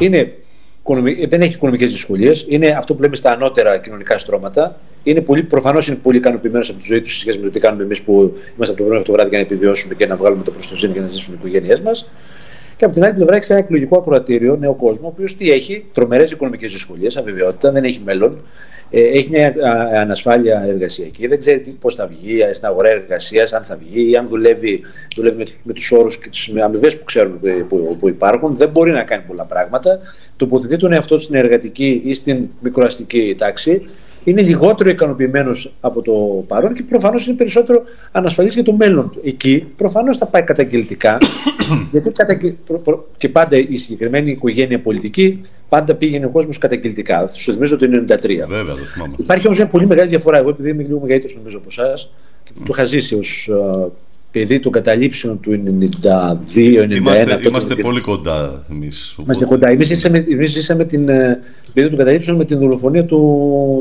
είναι, οικονομι- δεν έχει οικονομικές δυσκολίες, είναι αυτό που λέμε στα ανώτερα κοινωνικά στρώματα. Είναι πολύ, προφανώς είναι πολύ ικανοποιημένος από τη ζωή τους σε σχέση με το τι κάνουμε εμείς που είμαστε από το πρωί μέχρι το βράδυ για να επιβιώσουμε και να βγάλουμε τα προστοζήνη για να ζήσουν οι οικογένειές μας. Και από την άλλη πλευρά έχει ένα εκλογικό ακροατήριο, νέο κόσμο, ο οποίος τι έχει, τρομερές οικονομικές δυσκολίες, αβεβαιότητα, δεν έχει μέλλον, ε, έχει μια α, ανασφάλεια εργασιακή, δεν ξέρει πώς θα βγει ε, στην αγορά εργασίας, αν θα βγει ή αν δουλεύει, δουλεύει με, με τους όρους και τις αμοιβές που ξέρουμε που, που, που υπάρχουν, δεν μπορεί να κάνει πολλά πράγματα. Τοποθετεί τον εαυτό του στην εργατική ή στην μικροαστική τάξη. Είναι λιγότερο ικανοποιημένος από το παρόν και προφανώς είναι περισσότερο ανασφαλής για το μέλλον του. Εκεί προφανώς θα πάει καταγγελτικά, [COUGHS] γιατί καταγγε- προ- προ- και πάντα η συγκεκριμένη οικογένεια πολιτική πάντα πήγαινε ο κόσμος καταγγελτικά. Σου θυμίζω το 93. Βέβαια, το θυμάμαι. Υπάρχει όμως μια πολύ μεγάλη διαφορά. Εγώ, επειδή είμαι λίγο μεγαλύτερος νομίζω από εσάς, και το είχα ζήσει ως παιδί των καταλήψεων του 92-91. Είμαστε, είμαστε πολύ κοντά εμείς. Είμαστε κοντά. Εμείς ζήσαμε, εμείς ζήσαμε την ε, περίοδο των καταλήψεων με την δολοφονία του,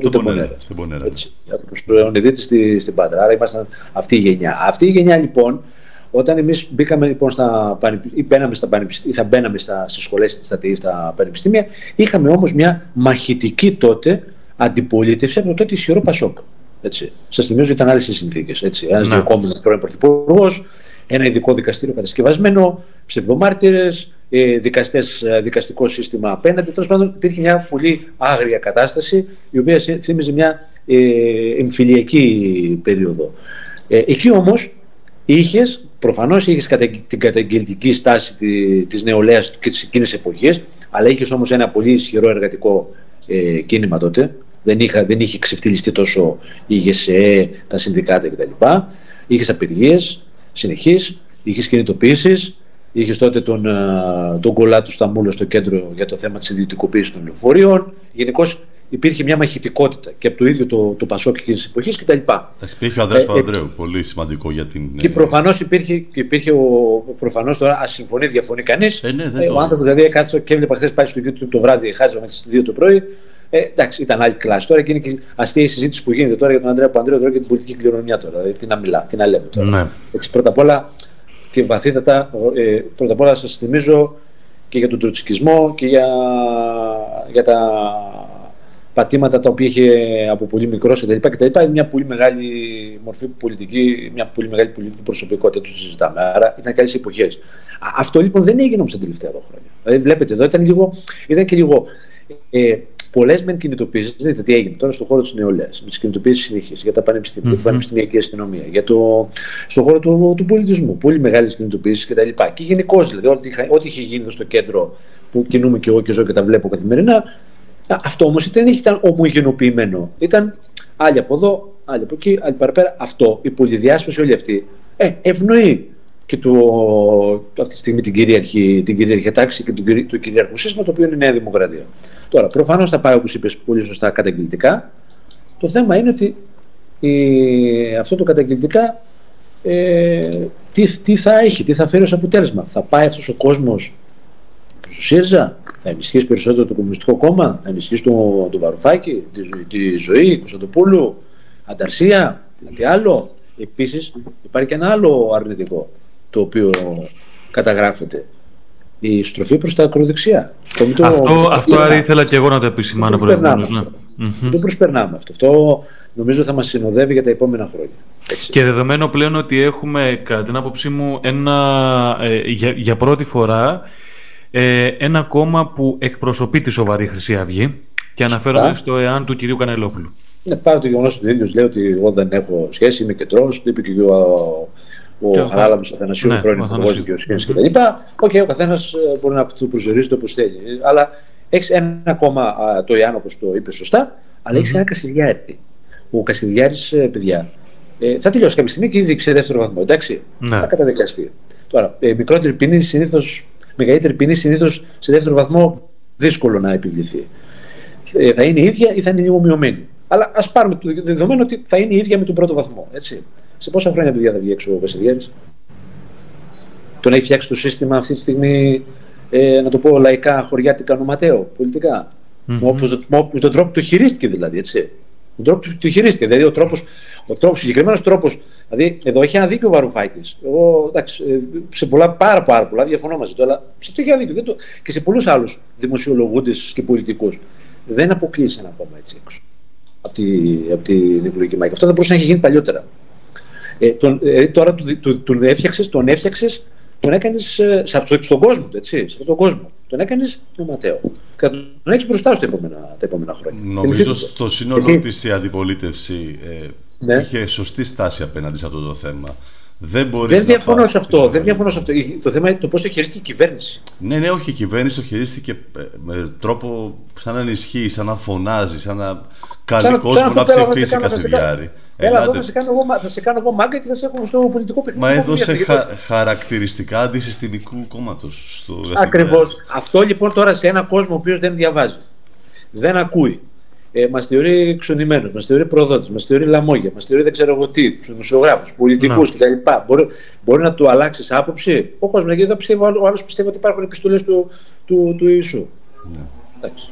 του Τον Τεμπονέρα. Πονέρα. τον Πονέρα. Έτσι, από τους Λεωνιδίτε στη, στην Πάτρα. Άρα ήμασταν αυτή η γενιά. Αυτή η γενιά λοιπόν, όταν εμείς μπήκαμε λοιπόν στα πανεπιστήμια, ή μπαίναμε στα πανεπιστήμια, ή θα μπαίναμε στα, στις σχολές της ΑΤΗ, στα πανεπιστήμια, είχαμε όμως μια μαχητική τότε αντιπολίτευση από το τότε ισχυρό Πασόκ. Έτσι. Σας θυμίζω ήταν άλλες οι συνθήκες. Ένας Ναι. διοκόμενο πρώην πρωθυπουργός, ένα ειδικό δικαστήριο κατασκευασμένο, ψευδομάρτυρες, δικαστές, ε, δικαστικό σύστημα απέναντι. Τέλος πάντων, υπήρχε μια πολύ άγρια κατάσταση, η οποία σε- θύμιζε μια ε, εμφυλιακή περίοδο. Ε, εκεί όμως είχες, προφανώς είχες την καταγγελτική στάση τη της νεολαίας και της εκείνης εποχής, αλλά είχες όμως ένα πολύ ισχυρό εργατικό ε, κίνημα τότε. Δεν, είχα, δεν είχε ξεφτυλιστεί τόσο η ΓΕΣΕ, τα συνδικάτα κτλ. Είχες απεργίες συνεχείς, είχες κινητοποιήσει, είχες τότε τον, α, τον κολλάτου Σταμούλο στο κέντρο για το θέμα της ιδιωτικοποίησης των λεωφορείων. Γενικώς υπήρχε μια μαχητικότητα και από το ίδιο το, το Πασόκ εκείνης τη εποχή κτλ. Εντάξει, υπήρχε ο Ανδρέας Ε, ε, Παπανδρέου, πολύ σημαντικό για την. Και ε, προφανώς υπήρχε, και υπήρχε ο, προφανώς τώρα, α συμφωνεί, διαφωνεί κανείς. Ε, ναι, δεν ο το- άνθρωπος δηλαδή κάθισε και έβλεπα χθες πάει στο YouTube το βράδυ, χάζευα με τις 2 το πρωί. Ε, εντάξει, ήταν άλλη κλάση. Τώρα και είναι και αστεία η συζήτηση που γίνεται τώρα για τον Ανδρέα Παντρέο τώρα και την πολιτική κληρονομιά τώρα. Δηλαδή, τι να μιλά, τι να λέμε τώρα. Ναι. Έτσι, πρώτα απ' όλα και βαθύτατα, ε, πρώτα απ' όλα σας θυμίζω και για τον τροτσικισμό και για, για τα πατήματα τα οποία είχε από πολύ μικρός κτλ. κτλ. Είναι μια πολύ μεγάλη μορφή πολιτική, μια πολύ μεγάλη πολιτική προσωπικότητα του συζητάμε. Άρα ήταν καλές εποχές. Αυτό λοιπόν δεν έγινε όμως τα τελευταία εδώ χρόνια. Δηλαδή βλέπετε εδώ ήταν, λίγο, ήταν και λίγο. Ε, Πολλές μεν κινητοποίησει, δείτε τι έγινε τώρα στον χώρο της νεολαίας, με τις κινητοποίησει συνεχεί για τα πανεπιστήμια, για την πανεπιστημιακή αστυνομία, για το, στον χώρο του, του πολιτισμού. Πολύ μεγάλες κινητοποίησει κτλ. Και, και γενικώ δηλαδή, ό,τι, είχα- ό,τι είχε γίνει εδώ στο κέντρο που κινούμαι και εγώ και ζω και τα βλέπω καθημερινά, Α, Αυτό όμως δεν ήταν ομογενοποιημένο. Ήταν άλλοι από εδώ, άλλοι από εκεί, άλλοι παραπέρα. Αυτό, η πολυδιάσπαση όλη αυτή, ε, ευνοεί και το, αυτή τη στιγμή την κυρίαρχη, την κυρίαρχη τάξη και τον, κυρί- το κυρίαρχο σύστημα το οποίο είναι η Νέα Δημοκρατία. Τώρα, προφανώς θα πάει όπως είπες πολύ σωστά καταγγελτικά. Το θέμα είναι ότι η, αυτό το καταγγελτικά ε, τι, τι θα έχει, τι θα φέρει ως αποτέλεσμα. Θα πάει αυτός ο κόσμος προς το ΣΥΡΙΖΑ, θα ενισχύσει περισσότερο το Κομμουνιστικό Κόμμα, θα ενισχύσει τον το Βαρουφάκη, τη, ζω- τη ζωή, Κωνσταντοπούλου, Ανταρσία, κάτι άλλο. Επίσης υπάρχει και ένα άλλο αρνητικό το οποίο καταγράφεται. Η στροφή προς τα ακροδεξιά. Το μην το- Αυτό, το- αυτό Άρη, ήθελα και εγώ να το επισημάνω το προσπερνάμε προηγουμένως. Ναι. αυτό. Μμμ. Δεν προσπερνάμε αυτό. Αυτό νομίζω θα μας συνοδεύει για τα επόμενα χρόνια. Έτσι. Και δεδομένου πλέον ότι έχουμε, κατά την άποψή μου, ένα, ε, για, για πρώτη φορά ε, ένα κόμμα που εκπροσωπεί τη σοβαρή Χρυσή Αυγή και αναφέρομαι Σωστά. στο ΕΑΝ του κυρίου Κανελόπουλου. Ναι, παρόλο το γεγονός ότι ο ίδιος λέει ότι εγώ δεν έχω σχέση, είμαι κεντρώος, το είπε και ο, ο Και ο Χαράλαμπος Αθανασίου, Ναι, ο πρώην ο υπουργός Αθανασίου. δικαιοσύνη κτλ. Οκ, ο καθένας μπορεί να το προσδιορίζει όπως θέλει. Αλλά έχεις ένα κόμμα, α, το ΕΑΝ, όπως το είπε σωστά, αλλά έχεις ένα Κασιδιάρη. Ο Κασιδιάρης, παιδιά, ε, θα τελειώσει κάποια στιγμή και ήδη σε δεύτερο βαθμό. Εντάξει, Ναι. θα καταδικαστεί. Τώρα, ε, μικρότερη ποινή συνήθως, μεγαλύτερη ποινή συνήθως σε δεύτερο βαθμό δύσκολο να επιβληθεί ε, θα είναι η ίδια ή θα είναι λίγο μειωμένη. Αλλά ας πάρουμε το δεδομένο ότι θα είναι η ίδια με τον πρώτο βαθμό. Έτσι. Σε πόσα χρόνια παιδιά θα βγει έξω ο Βασιλιάδης, Τον έχει φτιάξει το σύστημα αυτή τη στιγμή, ε, να το πω λαϊκά, χωριάτικα νοματέο, πολιτικά. Μμμ. Όπως, με, με τον τρόπο που το χειρίστηκε δηλαδή, έτσι. τον τρόπο που το χειρίστηκε. Δηλαδή ο τρόπο, ο τρόπος, συγκεκριμένος τρόπος. Δηλαδή, εδώ έχει ένα δίκιο ο Βαρουφάκης. Εγώ εντάξει, ε, σε πολλά, πάρα, πάρα πολλά διαφωνώ μαζί του, αλλά σε αυτό έχει ένα δίκιο. Δεν το, και σε πολλούς άλλους δημοσιολογούντες και πολιτικούς. Δεν αποκλείσει ένα κόμμα έτσι έξω από, τη, από την εκλογική μάχη. Αυτό θα μπορούσε να έχει γίνει παλιότερα. Ε, τον, ε, τώρα του, του, τον έφτιαξες, τον έφτιαξες, τον έκανες ε, σε αυτό- στον κόσμο του, έτσι, σε αυτόν τον κόσμο. Τον έκανες νοματέο. Και θα τον έχεις μπροστά σου τα επόμενα, τα επόμενα χρόνια. Νομίζω Θυμηθείτε το. στο σύνολο Γιατί- της η αντιπολίτευση ε, Ναι. είχε σωστή στάση απέναντι σε αυτό το θέμα. Δεν μπορείς Δεν διαφωνώ σε αυτό. Δεν διαφωνώ σε αυτό. Το θέμα είναι το πώς το χειρίστηκε η κυβέρνηση. Ναι, ναι, όχι. Η κυβέρνηση το χειρίστηκε ε, με τρόπο σαν να ενισχύει, σαν να φωνάζει, σαν να καλεί Σαν- κόσμο σαν να αυτό πέρα, ψηφίσει θα σε κάνω- θα σε Κασιδιάρη. Έλα εδώ Ελάτε. θα σε, κάνω εγώ, μα- θα σε κάνω εγώ μάγκα και θα σε έχω στο πολιτικό παιχνίδι. Μα Εγώ έδωσε γιατί- χα, χαρακτηριστικά αντισυστημικού κόμματος στο Κασιδιάρη. Ακριβώς. Αυτό λοιπόν τώρα σε έναν κόσμο ο οποίος δεν διαβάζει, δεν ακούει, ε, μας θεωρεί ξονημένου, μας θεωρεί προδότης, μας θεωρεί λαμόγια, μας θεωρεί δεν ξέρω εγώ τι, τους δημοσιογράφους, πολιτικούς Ναι. κτλ. Μπορεί, μπορεί να του αλλάξεις άποψη; Ο κόσμος γιατί δεν πιστεύει, ο άλλος πιστεύει ότι υπάρχουν επιστολές του, του, του Ιησού. Εντάξει.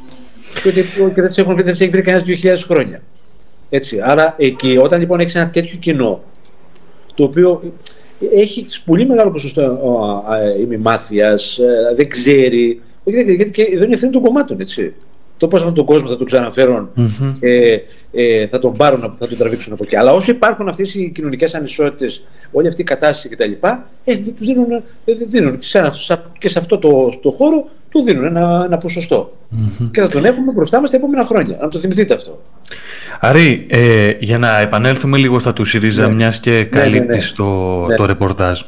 Και ότι και δεν τι έχουν βρει, δεν τις έχει βρει κανένας 2.000 χρόνια. Έτσι. Άρα εκεί, όταν λοιπόν έχεις ένα τέτοιο κοινό, το οποίο έχει πολύ μεγάλο ποσοστό ε, ημιμάθειας, δεν ξέρει. Όχι, δεν ξέρει, γιατί και εδώ είναι ευθύνη των κομμάτων, έτσι. το πώς αυτόν τον κόσμο θα τον ξαναφερουν ε, ε, θα τον πάρουν, θα τον τραβήξουν από εκεί. Αλλά όσο υπάρχουν αυτές οι κοινωνικές ανισότητες, όλη αυτή η κατάσταση κτλ., ε, δεν τους δίνουν, ε, δεν δίνουν. Και, σε, και σε αυτό το, το χώρο τους δίνουν ένα, ένα ποσοστό. Και θα τον έχουμε μπροστά μας τα επόμενα χρόνια. Να το θυμηθείτε αυτό. Άρη, ε, για να επανέλθουμε λίγο στα του ΣΥΡΙΖΑ, ναι. μιας και καλύπτεις ναι, ναι, ναι. το, ναι. το ρεπορτάζ.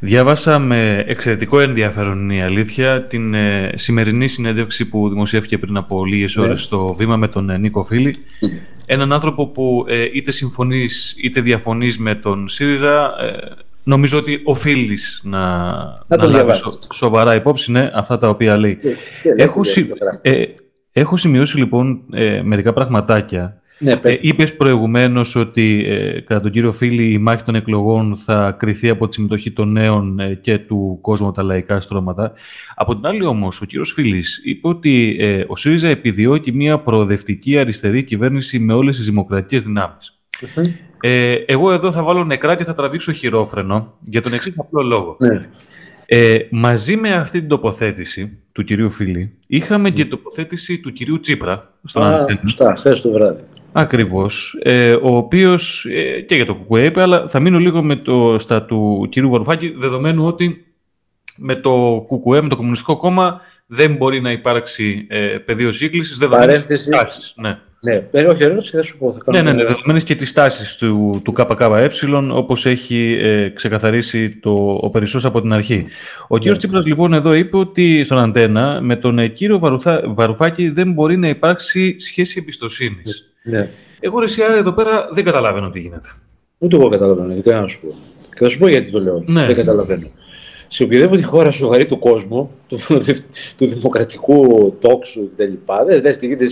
Διάβασα με εξαιρετικό ενδιαφέρον η αλήθεια την ε, σημερινή συνέντευξη που δημοσιεύτηκε πριν από λίγες ώρες στο βήμα με τον ε, Νίκο Φίλη. Έναν άνθρωπο που ε, είτε συμφωνείς είτε διαφωνείς με τον ΣΥΡΙΖΑ νομίζω ότι οφείλει να, να, να λάβει σοβαρά υπόψη ναι, αυτά τα οποία λέει. έχω, έχω σημειώσει λοιπόν μερικά πραγματάκια ναι, ε, Είπε προηγουμένω ότι ε, κατά τον κύριο Φίλη η μάχη των εκλογών θα κριθεί από τη συμμετοχή των νέων ε, και του κόσμου τα λαϊκά στρώματα. Από την άλλη όμω, ο κύριο Φίλη είπε ότι ε, ο ΣΥΡΙΖΑ επιδιώκει μια προοδευτική αριστερή κυβέρνηση με όλε τι δημοκρατικέ Ε, εγώ εδώ θα βάλω νεκρά και θα τραβήξω χειρόφρενο για τον εξής απλό λόγο. Ναι. Ε, μαζί με αυτή την τοποθέτηση του κυρίου Φίλη, είχαμε και τοποθέτηση του κυρίου Τσίπρα. Στο Α, σωστά, χθες το βράδυ. Ακριβώς. Ε, ο οποίος ε, και για το ΚΚΕ είπε, αλλά θα μείνω λίγο με το, στα του κ. Βαρουφάκη, δεδομένου ότι με το ΚΚΕ, με το Κομμουνιστικό Κόμμα, δεν μπορεί να υπάρξει ε, πεδίο σύγκλησης δεδομένε τι τάσει. Ναι. Ναι, ε, όχι, ερώτηση θα σου πω. Θα ναι, ναι, ναι, δεδομένε και τι τάσει του, του ΚΚΕ, όπως έχει ε, ξεκαθαρίσει το, ο Περισσός από την αρχή. Ο κύριος ναι. Τσίπρας λοιπόν εδώ είπε ότι στον Αντένα με τον ε, κύριο Βαρουφάκη δεν μπορεί να υπάρξει σχέση εμπιστοσύνης. Ναι. Εγώ ρε εδώ πέρα δεν καταλαβαίνω τι γίνεται. Ούτε εγώ καταλαβαίνω, γιατί να σου πω. Και θα σου πω γιατί το λέω. Ναι. Δεν καταλαβαίνω. Σε οποιαδήποτε χώρα σοβαρή του κόσμου, του, του δημοκρατικού τόξου κτλ., δεν δε γίνεται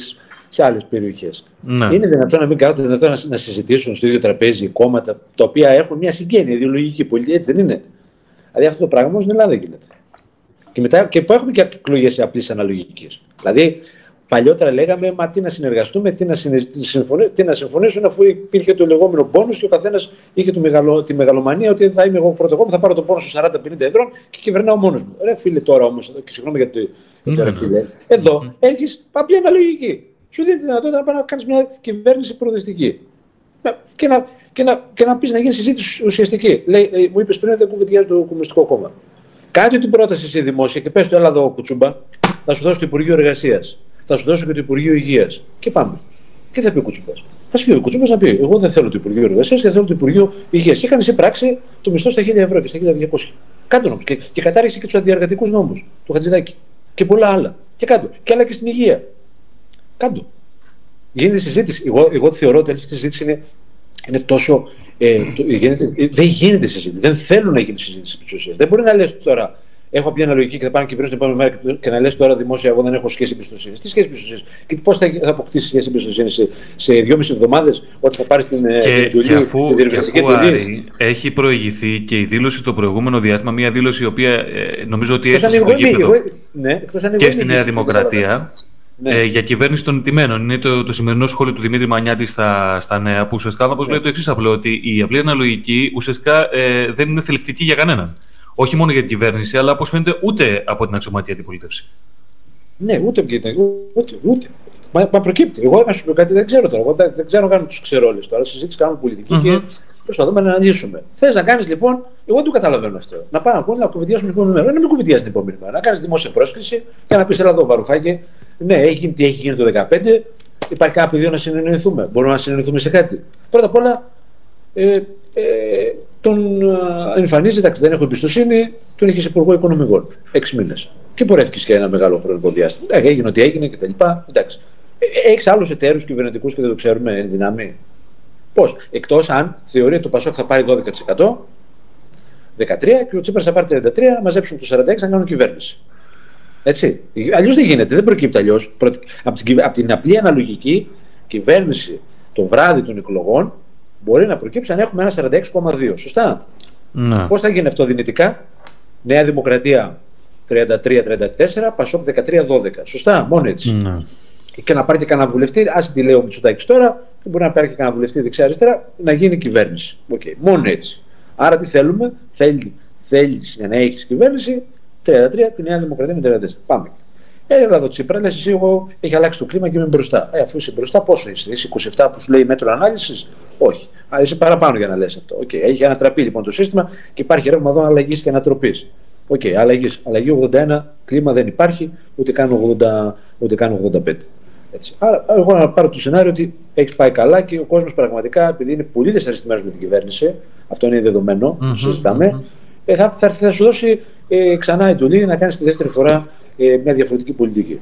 σε άλλες περιοχές. Ναι. Είναι δυνατόν να μην κάνετε δυνατόν να, να συζητήσουν στο ίδιο τραπέζι κόμματα τα οποία έχουν μια συγγένεια ιδεολογική πολιτική, έτσι δεν είναι; Δηλαδή αυτό το πράγμα στην Ελλάδα γίνεται. Και μετά και έχουμε και εκλογές απλής αναλογικής. Δηλαδή Παλιότερα λέγαμε, μα τι να συνεργαστούμε, τι να, τι να συμφωνήσουν, αφού υπήρχε το λεγόμενο πόνο και ο καθένας είχε το μεγαλο, τη μεγαλομανία ότι θα είμαι εγώ πρώτο θα πάρω το πόνο σου 40-50 ευρώ και κυβερνάω μόνος μου. Ρε φίλε, τώρα όμως, και συγγνώμη για το. Mm-hmm. φίλε, εδώ έχεις απλή αναλογική. Σου δίνει τη δυνατότητα να πάει να κάνει μια κυβέρνηση προοδευτική. Και να, και να, και να πεις να γίνει συζήτηση ουσιαστική. Λέει, ε, μου είπες πριν ότι δεν κουβεντιάζει το Κομμουνιστικό Κόμμα. Κάτω την πρόταση σε δημόσια και πες το έλα εδώ κουτσούμπα, θα σου δώσω το Υπουργείο Εργασίας θα σου δώσω και το Υπουργείο Υγείας. Και πάμε. Τι θα πει ο Κουτσούπα. Θα σου πει ο Κουτσούπα να πει: Εγώ δεν θέλω το Υπουργείο Εργασίας και θέλω το Υπουργείο Υγείας. Και έκανε σε πράξη το μισθό στα 1000 ευρώ και στα 1200. Κάντο όμω. Και, και κατάργησε και τους αντιεργατικούς νόμους του Χατζηδάκη. Και πολλά άλλα. Και κάτω. Και άλλα και στην υγεία. Κάντο. Γίνεται συζήτηση. Εγώ, εγώ θεωρώ ότι αυτή η συζήτηση είναι, είναι τόσο. Ε, το, γίνεται, ε, δεν γίνεται συζήτηση. Δεν θέλουν να γίνει συζήτηση επί Δεν μπορεί να λες τώρα έχω μια αναλογική και θα πάω να κυβερνήσω την επόμενη μέρα και να λες τώρα δημόσια, εγώ δεν έχω σχέση εμπιστοσύνη. Τι σχέση εμπιστοσύνη. Και πώς θα, θα αποκτήσει σχέση εμπιστοσύνη σε, σε δυόμιση εβδομάδες όταν θα πάρει την, ε, και, εντολή, και αφού, την και αφού Άρη, έχει προηγηθεί και η δήλωση το προηγούμενο διάστημα, μια δήλωση η οποία ε, νομίζω ότι έσωσε στο γήπεδο ναι, και στη Νέα Δημοκρατία. Ναι. Ε, για κυβέρνηση των τιμένων. Είναι το, το σημερινό σχόλιο του Δημήτρη Μανιάτης στα, στα νέα, που ουσιαστικά όπως ναι. λέει το εξής απλό, ότι η απλή αναλογική ουσιαστικά ε, δεν είναι θελεκτική για κανέναν όχι μόνο για την κυβέρνηση, αλλά όπως φαίνεται ούτε από την αξιωματική αντιπολίτευση. Ναι, ούτε, ούτε, ούτε, ούτε. Μα, μα προκύπτει. Εγώ να σου πω κάτι δεν ξέρω τώρα. Εγώ δεν ξέρω να κάνω τους ξερόλες τώρα. Συζήτηση κάνουμε πολιτική mm-hmm. και προσπαθούμε να αναλύσουμε. Θες να κάνεις λοιπόν, εγώ δεν το καταλαβαίνω αυτό. Να πάμε να κουβεντιάσουμε την επόμενη μέρα. Να μην κουβεντιάσει την επόμενη μέρα. Να κάνεις δημόσια πρόσκληση και να πεις: Ελά, εδώ βαρουφάκι. Ναι, έχει γίνει τι έχει γίνει το 2015. Υπάρχει κάποιο δύο να συνεννοηθούμε. Μπορούμε να συνεννοηθούμε σε κάτι. Πρώτα απ' όλα, ε, ε, τον εμφανίζει, εντάξει, δεν έχω εμπιστοσύνη, τον είχε υπουργό οικονομικών. Έξι μήνες. Και πορεύτηκε και ένα μεγάλο χρονικό διάστημα. Εντάξει, έγινε ό,τι έγινε κτλ. Εντάξει. Ε, έχεις άλλους εταίρους κυβερνητικούς και δεν το ξέρουμε εν δυνάμει; Πώς; Εκτός αν θεωρεί ότι το Πασόκ θα πάρει 12%, 13% και ο Τσίπρας θα πάρει 33%, να μαζέψουν το 46% να κάνουν κυβέρνηση. Έτσι. Αλλιώς δεν γίνεται, δεν προκύπτει αλλιώς. Από την, από την απλή αναλογική κυβέρνηση το βράδυ των εκλογών μπορεί να προκύψει αν έχουμε ένα 46,2. Σωστά. Ναι. Πώς θα γίνει αυτό δυνητικά, Νέα Δημοκρατία 33-34, Πασόκ 13-12. Σωστά, μόνο έτσι. Ναι. Και να πάρει και κανένα βουλευτή, α τη λέω Μητσοτάκης τώρα, και μπορεί να πάρει και κανένα βουλευτή δεξιά-αριστερά, να γίνει κυβέρνηση. Okay. Μόνο έτσι. Άρα τι θέλουμε, θέλει, θέλεις για να έχεις κυβέρνηση 33, τη Νέα Δημοκρατία με 34. Πάμε. Έλα εδώ Τσίπρα, λες εσύ, εγώ έχει αλλάξει το κλίμα και είμαι μπροστά. Ε, αφού είσαι μπροστά, πόσο είσαι, είσαι 27 που σου λέει Metron Analysis, Όχι. Α, είσαι παραπάνω για να λες αυτό. Okay. Έχει ανατραπεί λοιπόν το σύστημα και υπάρχει ρεύμα εδώ αλλαγής και ανατροπής. OK, okay, αλλαγή. Αλλαγή 81, κλίμα δεν υπάρχει, ούτε καν, 80, ούτε καν 85. Έτσι. Άρα, εγώ να πάρω το σενάριο ότι έχεις πάει καλά και ο κόσμος πραγματικά, επειδή είναι πολύ δυσαρεστημένος με την κυβέρνηση, αυτό είναι δεδομένο, mm-hmm, συζητάμε, mm-hmm. Ε, θα, θα, θα, σου δώσει ε, ξανά εντολή να κάνεις τη δεύτερη φορά ε, μια διαφορετική πολιτική.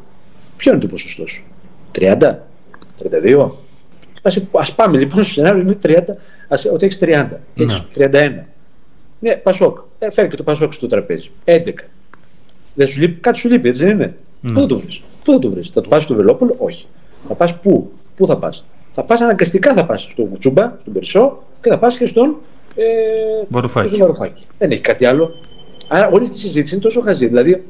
Ποιο είναι το ποσοστό σου, 30, 32. Α πάμε λοιπόν στο σενάριο είναι 30, ας, ότι έχεις 30 και έχεις 31. Ναι, Πασόκ. Ε, φέρει και το Πασόκ στο τραπέζι. 11. Δεν σου λείπει, κάτι σου λείπει, έτσι δεν είναι; Πού θα το βρεις; Πού θα το βρεις; Θα το πας στο Βελόπουλο, όχι. Θα πας πού; Πού θα πας; Θα πας αναγκαστικά θα πας στο Μουτσούμπα, στον Περισσό και θα πας και στον ε, Βαρουφάκη. Βαρουφάκη. Δεν έχει κάτι άλλο. Άρα όλη αυτή η συζήτηση είναι τόσο χαζή. Δηλαδή,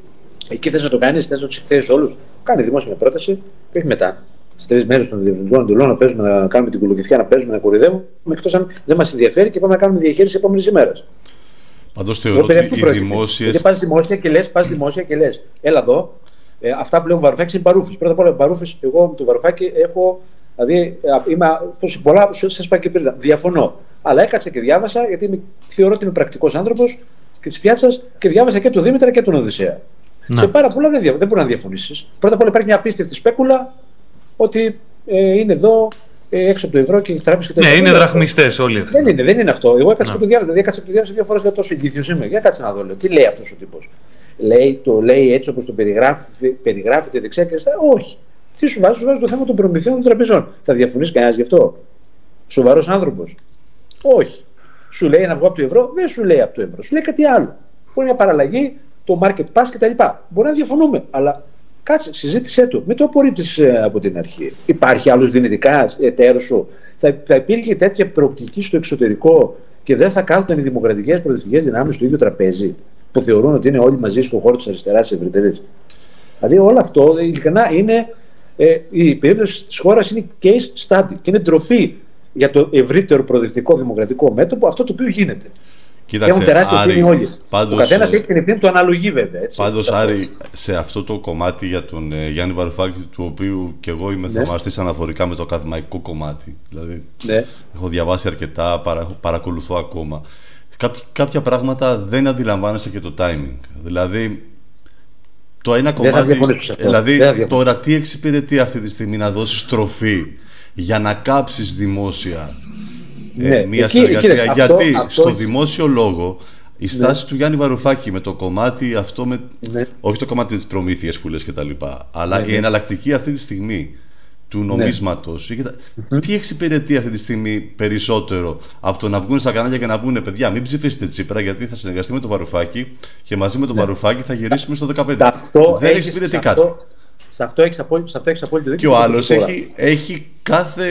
εκεί θες να το κάνεις, θες να τους εκθέσεις όλους. Κάνει δημόσια πρόταση και όχι μετά. Στις τρεις μέρες των διευθυντικών εντολών να παίζουμε, να κάνουμε την κουλοκυθιά, να παίζουμε, να κορυδεύουμε, εκτός αν δεν μας ενδιαφέρει και πάμε να κάνουμε διαχείριση επόμενης ημέρας. Πάντως θεωρώ ότι οι δημόσιε. Γιατί πας δημόσια και λες, πας δημόσια και λες. Έλα εδώ, ε, αυτά που λέω Βαρουφάκης είναι παρούφης. Πρώτα απ' όλα, Βαρούφη, εγώ με τον Βαρουφάκη έχω. Δηλαδή, ε, είμαι, πολλά σας είπα και πριν. Διαφωνώ. Αλλά έκατσα και διάβασα, γιατί είμαι, θεωρώ ότι είμαι πρακτικός άνθρωπος και της πιάτσας και διάβασα και τον Δήμητρα και τον Οδυσσέα. Να. Σε πάρα πολλά δεν, δεν μπορεί να διαφωνήσεις. Πρώτα απ' όλα υπάρχει μια απίστευτη σπέκουλα ότι ε, είναι εδώ ε, έξω από το ευρώ και τράπεζες και Ναι, είναι δραχμιστές όλοι αυτοί. Δεν είναι, δεν είναι αυτό. Εγώ έκατσα και το διάβασα. Δηλαδή, έκατσα και το διάβασα δύο φορές για τόσο ηλίθιος είμαι. Για κάτσε να δω. Λέω. Τι λέει αυτός ο τύπος. Λέει, το λέει έτσι όπως το περιγράφει, περιγράφεται δεξιά και αριστερά. Όχι. Τι σου βάζει, σου βάζει το θέμα των προμηθειών των τραπεζών. Θα διαφωνήσει κανένας γι' αυτό; Σοβαρός άνθρωπος; Όχι. Σου λέει να βγω από το ευρώ, δεν σου λέει από το ευρώ. Σου λέει κάτι άλλο. Μπορεί μια παραλλαγή, το market pass κτλ. Μπορεί να διαφωνούμε, αλλά Κάτσε, συζήτησέ του. Μην το απορρίπτεις ε, από την αρχή. Υπάρχει άλλος δυνητικάς εταίρος σου. Θα, θα υπήρχε τέτοια προοπτική στο εξωτερικό και δεν θα κάθονταν οι δημοκρατικές προοδευτικές δυνάμεις στο ίδιο τραπέζι που θεωρούν ότι είναι όλοι μαζί στον χώρο της αριστεράς της ευρύτερης. Δηλαδή όλο αυτό ειλικρινά είναι. Ε, η περίπτωση της χώρας είναι case study και είναι ντροπή για το ευρύτερο προοδευτικό δημοκρατικό μέτωπο αυτό το οποίο γίνεται. Κοίταξε, Έχουν τεράστια ευθύνη όλοι. Πάντως, ο καθένας έχει την ευθύνη του αναλογή, βέβαια. Πάντως, Άρη, σε αυτό το κομμάτι για τον ε, Γιάννη Βαρουφάκη, του οποίου και εγώ είμαι ναι. θαυμαστής αναφορικά με το ακαδημαϊκό κομμάτι. Δηλαδή, ναι. έχω διαβάσει αρκετά, παρα, παρακολουθώ ακόμα. Κάποια, κάποια πράγματα δεν αντιλαμβάνεσαι και το timing. Δηλαδή, το ένα κομμάτι. Δηλαδή, τώρα τι εξυπηρετεί αυτή τη στιγμή να δώσει στροφή για να κάψεις δημόσια ε, ναι, μια εκεί, συνεργασία. γιατί στο δημόσιο λόγο η ναι. στάση του Γιάννη Βαρουφάκη με το κομμάτι αυτό, με, ναι. όχι το κομμάτι της προμήθειας που λες και τα λοιπά, αλλά ναι, η εναλλακτική αυτή τη στιγμή του νομίσματος. Τι εξυπηρετεί αυτή τη στιγμή περισσότερο από το να βγουν στα κανάλια και να πούνε παιδιά μην ψηφίσετε Τσίπρα γιατί θα συνεργαστεί με τον Βαρουφάκη και μαζί με τον Βαρουφάκη θα γυρίσουμε στο 15. Δεν εξυπηρετεί κάτι. Σε αυτό έχεις απόλυτο, απόλυτο δίκιο. Και ο άλλος έχει, έχει κάθε,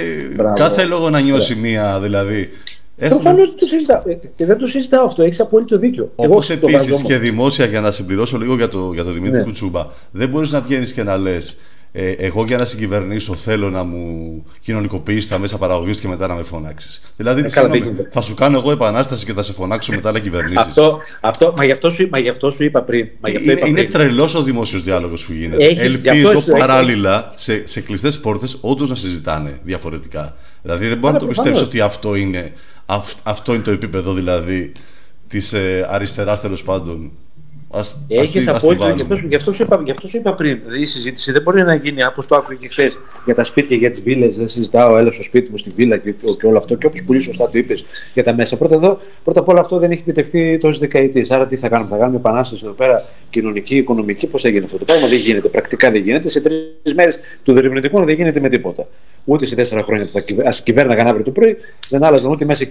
κάθε λόγο να νιώσει μία δηλαδή. Προφανώς δεν το συζητάω. Και δεν το συζητάω αυτό. Έχεις απόλυτο δίκιο. Όπως επίσης και δημόσια, για να συμπληρώσω λίγο για το, για το Δημήτρη ναι. Κουτσούμπα, δεν μπορείς να βγαίνεις και να λες ε, εγώ για να συγκυβερνήσω θέλω να μου κοινωνικοποιήσει τα μέσα παραγωγής και μετά να με φωνάξεις. Δηλαδή, ε, θα σου κάνω εγώ επανάσταση και θα σε φωνάξω μετά να κυβερνήσεις. Αυτό, αυτό, μα, γι αυτό σου, μα γι' αυτό σου είπα πριν. Μα είναι είπα είναι τρελός ο δημόσιος διάλογος που γίνεται. Έχεις, Ελπίζω παράλληλα σε, σε κλειστές πόρτες όντως να συζητάνε διαφορετικά. Δηλαδή, δεν μπορεί να το πιστέψει ότι αυτό είναι, αυτό είναι το επίπεδο δηλαδή της ε, αριστεράς τέλος πάντων έχεις απόλυτο. Γι' αυτό, γι, αυτό σου είπα, γι' αυτό σου είπα πριν. Δηλαδή, η συζήτηση δεν μπορεί να γίνει όπω το άκουγε και χθες για τα σπίτια, για τις βίλες. Δεν συζητάω, έλα στο σπίτι μου στη βίλα και, και όλο αυτό. Και όπως πολύ σωστά το είπες για τα μέσα. Πρώτα, εδώ, πρώτα απ' όλα αυτό δεν έχει επιτευχθεί τόσες δεκαετίες. Άρα τι θα κάνουμε, θα κάνουμε επανάσταση εδώ πέρα κοινωνική, οικονομική; Πώς θα γίνει αυτό το πράγμα, δεν γίνεται. Πρακτικά δεν γίνεται. Σε τρεις μέρες του δερευνητικού δεν γίνεται με τίποτα. Ούτε σε τέσσερα χρόνια που θα ας κυβέρναγαν αύριο το πρωί, δεν άλλαζαν ούτε μέσα,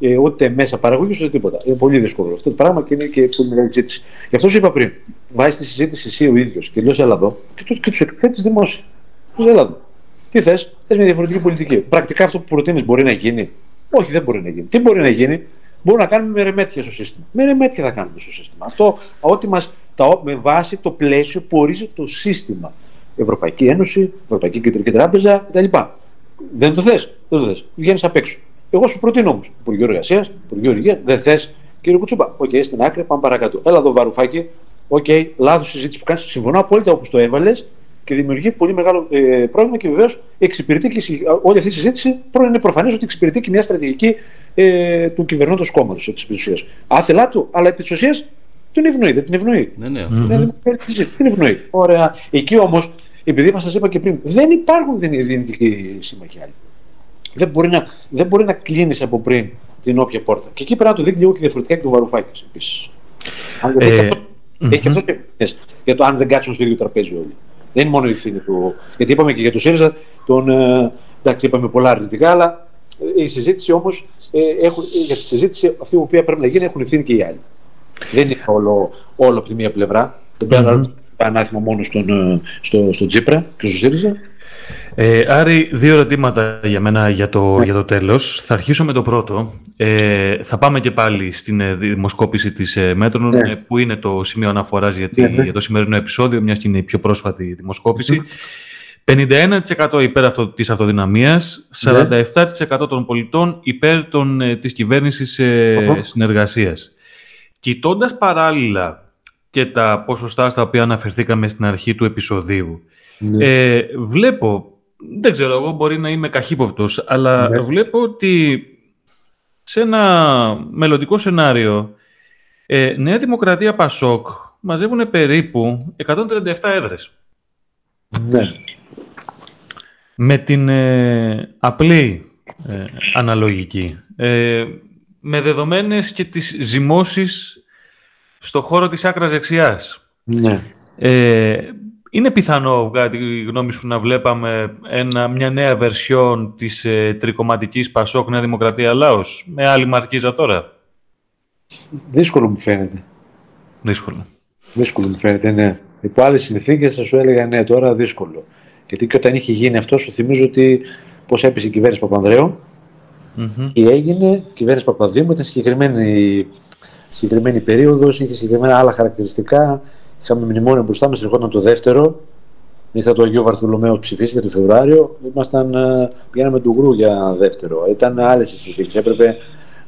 ε, ούτε μέσα παραγωγής ούτε τίποτα. Είναι πολύ δύσκολο αυτό το πράγμα και είναι και πολύ μεγάλη συζήτηση. Γι' αυτό σου είπα πριν, βάζεις τη συζήτηση εσύ ο ίδιος και λέω έλα εδώ και τους τους εκθέτει δημόσια. Του έλα εδώ. Τι θες, θες μια διαφορετική πολιτική. Πρακτικά αυτό που προτείνεις μπορεί να γίνει; Όχι, δεν μπορεί να γίνει. Τι μπορεί να γίνει, μπορούμε να κάνουμε με ρεμέτια στο σύστημα. Με ρεμέτια θα κάνουμε στο σύστημα. Αυτό, ό,τι μας, τα, με βάση το πλαίσιο που ορίζει το σύστημα. Ευρωπαϊκή Ένωση, Ευρωπαϊκή Κεντρική Τράπεζα κτλ. Δεν το θες, δεν το θες. Βγαίνεις απ' έξω. Εγώ σου προτείνω όμως Υπουργείο Εργασίας, Υπουργείο Υγείας, δεν θες Κύριε Κουτσούμπα, OK, okay, στην άκρη, πάμε παρακάτω. Έλα εδώ, Βαρουφάκη. OK, okay, λάθος συζήτηση που κάνεις. Συμφωνώ απόλυτα όπως το έβαλες και δημιουργεί πολύ μεγάλο ε, πρόβλημα και βεβαίως εξυπηρετεί και συ- όλη αυτή η συζήτηση πρώην είναι προφανές ότι εξυπηρετεί και μια στρατηγική ε, του κυβερνώντος κόμματος επί της ουσίας. Άθελά του, αλλά επί της ουσίας τον ευνοεί, δεν την ευνοεί. Ναι, ναι, Mm-hmm. αυτό. Δεν την ευνοεί. Ωραία. Εκεί όμως, επειδή μας σας είπα και πριν, δεν υπάρχουν δυ- δυνητικοί σύμμαχοι άλλοι. Δεν μπορεί να, δεν μπορεί να κλείνεις από πριν την όποια πόρτα. Και εκεί πρέπει να το δείχνει λίγο και διαφορετικά και ο Βαρουφάκης επίσης. Ε, Έχει και αυτό και ευθύνες για το αν δεν κάτσουν στο ίδιο τραπέζι όλοι. Δεν είναι μόνο η ευθύνη του. Γιατί είπαμε και για τον ΣΥΡΙΖΑ, τον, ε, εντάξει, είπαμε πολλά αρνητικά, αλλά ε, η συζήτηση όμως, ε, έχουν- ε, για τη συζήτηση αυτή που οποία πρέπει να γίνει έχουν ευθύνη και οι άλλοι. Δεν είναι όλο, όλο από τη μία πλευρά. Δεν πρέπει να ρίξουμε το ανάθεμα μόνο στον, ε, στο, στο Τζίπρα και στο ΣΥΡΙΖΑ. Ε, Άρη, δύο ερωτήματα για μένα για το, για το τέλος. Θα αρχίσω με το πρώτο. Ε, θα πάμε και πάλι στην ε, δημοσκόπηση της ε, Metron, Ναι. ε, που είναι το σημείο αναφοράς για, τη- Ναι, ναι. για το σημερινό επεισόδιο, μιας και είναι η πιο πρόσφατη δημοσκόπηση. 51% υπέρ αυτο, της αυτοδυναμίας, 47% των πολιτών υπέρ των, ε, της κυβέρνησης ε, Αχα. συνεργασίας. Κοιτώντας παράλληλα και τα ποσοστά στα οποία αναφερθήκαμε στην αρχή του επεισοδίου, ε, βλέπω, δεν ξέρω εγώ μπορεί να είμαι καχύποπτος, αλλά Ναι. βλέπω ότι σε ένα μελλοντικό σενάριο ε, Νέα Δημοκρατία Πασόκ μαζεύουν περίπου 137 έδρες. Ναι. Με την ε, απλή ε, αναλογική. Ε, με δεδομένες και τις ζυμώσεις στο χώρο της άκρας δεξιάς. ναι. Ε, είναι πιθανό, κατά τη γνώμη σου, να βλέπαμε ένα, μια νέα βερσιόν της ε, τρικοματικής Πασόκ Νέα Δημοκρατία Λάος, με άλλη μαρκίζα τώρα; Δύσκολο μου φαίνεται. Δύσκολο. Δύσκολο μου φαίνεται, ναι. Υπό άλλες συνθήκες θα σου έλεγα ναι, τώρα δύσκολο. Γιατί και όταν είχε γίνει αυτό, σου θυμίζω ότι πώς έπεσε η κυβέρνηση Παπανδρέου Μμμ. και έγινε η κυβέρνηση Παπαδήμου, ήταν συγκεκριμένη, συγκεκριμένη περίοδος, είχε συγκεκριμένα άλλα χαρακτηριστικά. Είχαμε μνημόνιο μπροστά μας, ερχόταν το δεύτερο. Είχα το Αγίου Βαρθολομαίου ψηφίσει για το Φεβρουάριο. Ήμασταν, ε, πηγαίναμε του γκρου για δεύτερο. Ήταν άλλες οι συνθήκες. Έπρεπε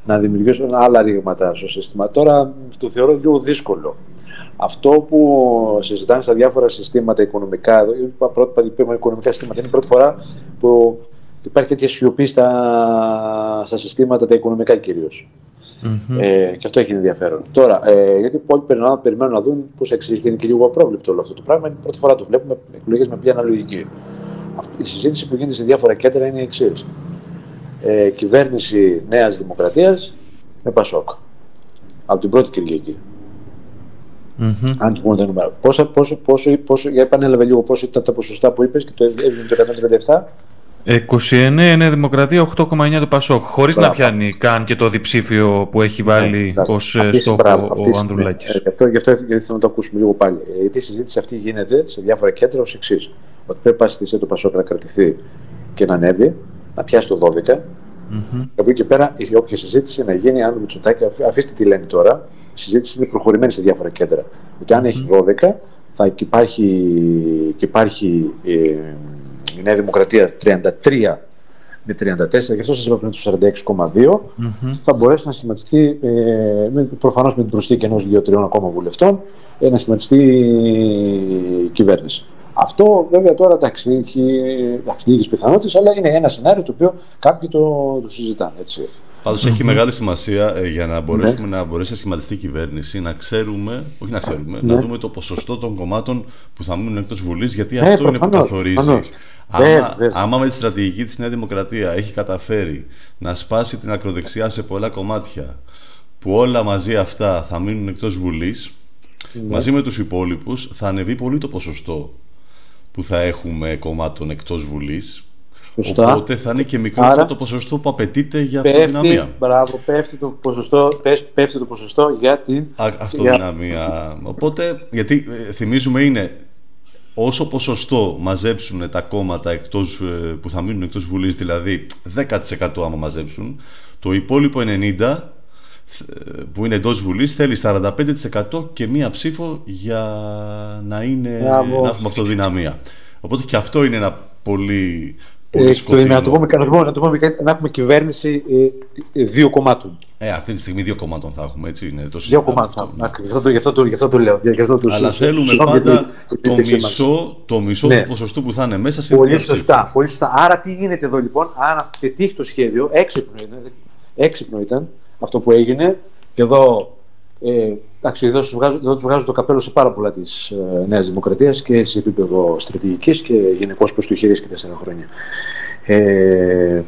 να δημιουργήσουν άλλα ρήγματα στο σύστημα. Τώρα το θεωρώ λίγο δύσκολο. Αυτό που συζητάμε στα διάφορα συστήματα οικονομικά, εδώ είπα πρώτα είπαμε οικονομικά συστήματα, είναι η πρώτη φορά που υπάρχει τέτοια σιωπή στα, στα συστήματα τα οικονομικά κυρίως. Μμμ. Ε, και αυτό έχει ενδιαφέρον. Τώρα, ε, γιατί πολλοί περιμένουν, περιμένουν να δουν πώς θα εξελιχθεί, είναι και λίγο απρόβλεπτο όλο αυτό το πράγμα. Είναι η πρώτη φορά το βλέπουμε εκλογές με ποια αναλογική. Αυτή, η συζήτηση που γίνεται σε διάφορα κέντρα είναι η εξής. Ε, κυβέρνηση Νέας Δημοκρατίας με Πασόκ. Από την πρώτη Κυριακή. Μμμ. Αν τους βγουν τα νούμερα. Πόσο, πόσο, πόσο, πόσο, για επανέλαβε λίγο πόσο ήταν τα ποσοστά που είπες και το έβγαινε το 137. 29 η Νέα Δημοκρατία, 8,9 το Πασόκ. Χωρίς να Μπράβο. πιάνει καν και το διψήφιο που έχει βάλει Ναι, ως αυτή- ε, στόχο μπράβο, αυτή- ο Ανδρουλάκης. ε, Γι' αυτό, γι αυτό γιατί θέλω να το ακούσουμε λίγο πάλι. Ε, Γιατί η συζήτηση αυτή γίνεται σε διάφορα κέντρα ως εξής. Ότι πρέπει να στη του Πασόκ να κρατηθεί και να ανέβει, να πιάσει το 12. Μμμ. Και από εκεί και πέρα, η όποια συζήτηση να γίνει, αν το Μητσοτάκη, αφ- αφήστε τι λένε τώρα, η συζήτηση είναι προχωρημένη σε διάφορα κέντρα. Ότι αν έχει 12, θα και υπάρχει, και υπάρχει ε, η Νέα Δημοκρατία 33 με 34, γι' αυτό σας είπα πριν το 46,2 Μμμ. θα μπορέσει να σχηματιστεί ε, με, προφανώς με την προσθήκη ενός δύο-τριών ακόμα βουλευτών ε, να σχηματιστεί η κυβέρνηση. Αυτό βέβαια τώρα εντάξει, έχει εντάξει, λίγες πιθανότητες, αλλά είναι ένα σενάριο το οποίο κάποιοι το, το συζητάνε. Έτσι. Πάντως έχει μεγάλη σημασία ε, για Ναι. να μπορέσουμε να μπορέσει να σχηματιστεί η κυβέρνηση, να ξέρουμε, όχι να ξέρουμε, Ναι. να δούμε το ποσοστό των κομμάτων που θα μείνουν εκτός Βουλής, γιατί Ε, αυτό είναι που προφανώς, καθορίζει. προφανώς. Άμα, Βέβαια, βέβαια. άμα με τη στρατηγική της Νέα Δημοκρατία έχει καταφέρει να σπάσει την ακροδεξιά σε πολλά κομμάτια, που όλα μαζί αυτά θα μείνουν εκτός Βουλής, Ναι. μαζί με τους υπόλοιπους θα ανεβεί πολύ το ποσοστό που θα έχουμε κομμάτων εκτός Βουλής. Σωστά. Οπότε θα είναι και μικρότερο Άρα, το ποσοστό που απαιτείται για Πέφτει, αυτοδυναμία. μπράβο, πέφτει το ποσοστό, πέφτει, πέφτει το ποσοστό για την... Α- αυτοδυναμία. Οπότε, γιατί ε, θυμίζουμε είναι όσο ποσοστό μαζέψουν τα κόμματα εκτός, ε, που θα μείνουν εκτός Βουλής, δηλαδή 10% άμα μαζέψουν, το υπόλοιπο 90% ε, που είναι εντός Βουλής θέλει 45% και μία ψήφο για να, είναι, Μπράβο. να έχουμε αυτοδυναμία. Οπότε και αυτό είναι ένα πολύ πολύ Ε, στο- σκοτεινό. να, το πούμε, να, το πούμε, να, το πούμε, να έχουμε κυβέρνηση ε, ε, δύο κομμάτων. Ε, αυτή τη στιγμή δύο κομμάτων θα έχουμε, έτσι είναι. Το Δύο συζητάμε κομμάτων. αυτό, ναι. Ακριβώς. Γι' αυτό, το- γι' αυτό, το- γι' αυτό το λέω. Γι' αυτό το Αλλά σου- θέλουμε συγγνώμη πάντα για την- το την επισήμανση. μισό, το μισό Ναι. του ποσοστού που θα είναι μέσα στην Πολύ πλειοψηφία. σωστά, πολύ σωστά. Άρα τι γίνεται εδώ λοιπόν, αν πετύχει το σχέδιο, έξυπνο ήταν, έξυπνο ήταν αυτό που έγινε και εδώ, ε, εντάξει, εδώ, τους βγάζω, εδώ τους βγάζω το καπέλο σε πάρα πολλά της ε, Νέας Δημοκρατίας και σε επίπεδο στρατηγικής και γενικώς προς το χειρίστηκε τέσσερα χρόνια. Ε,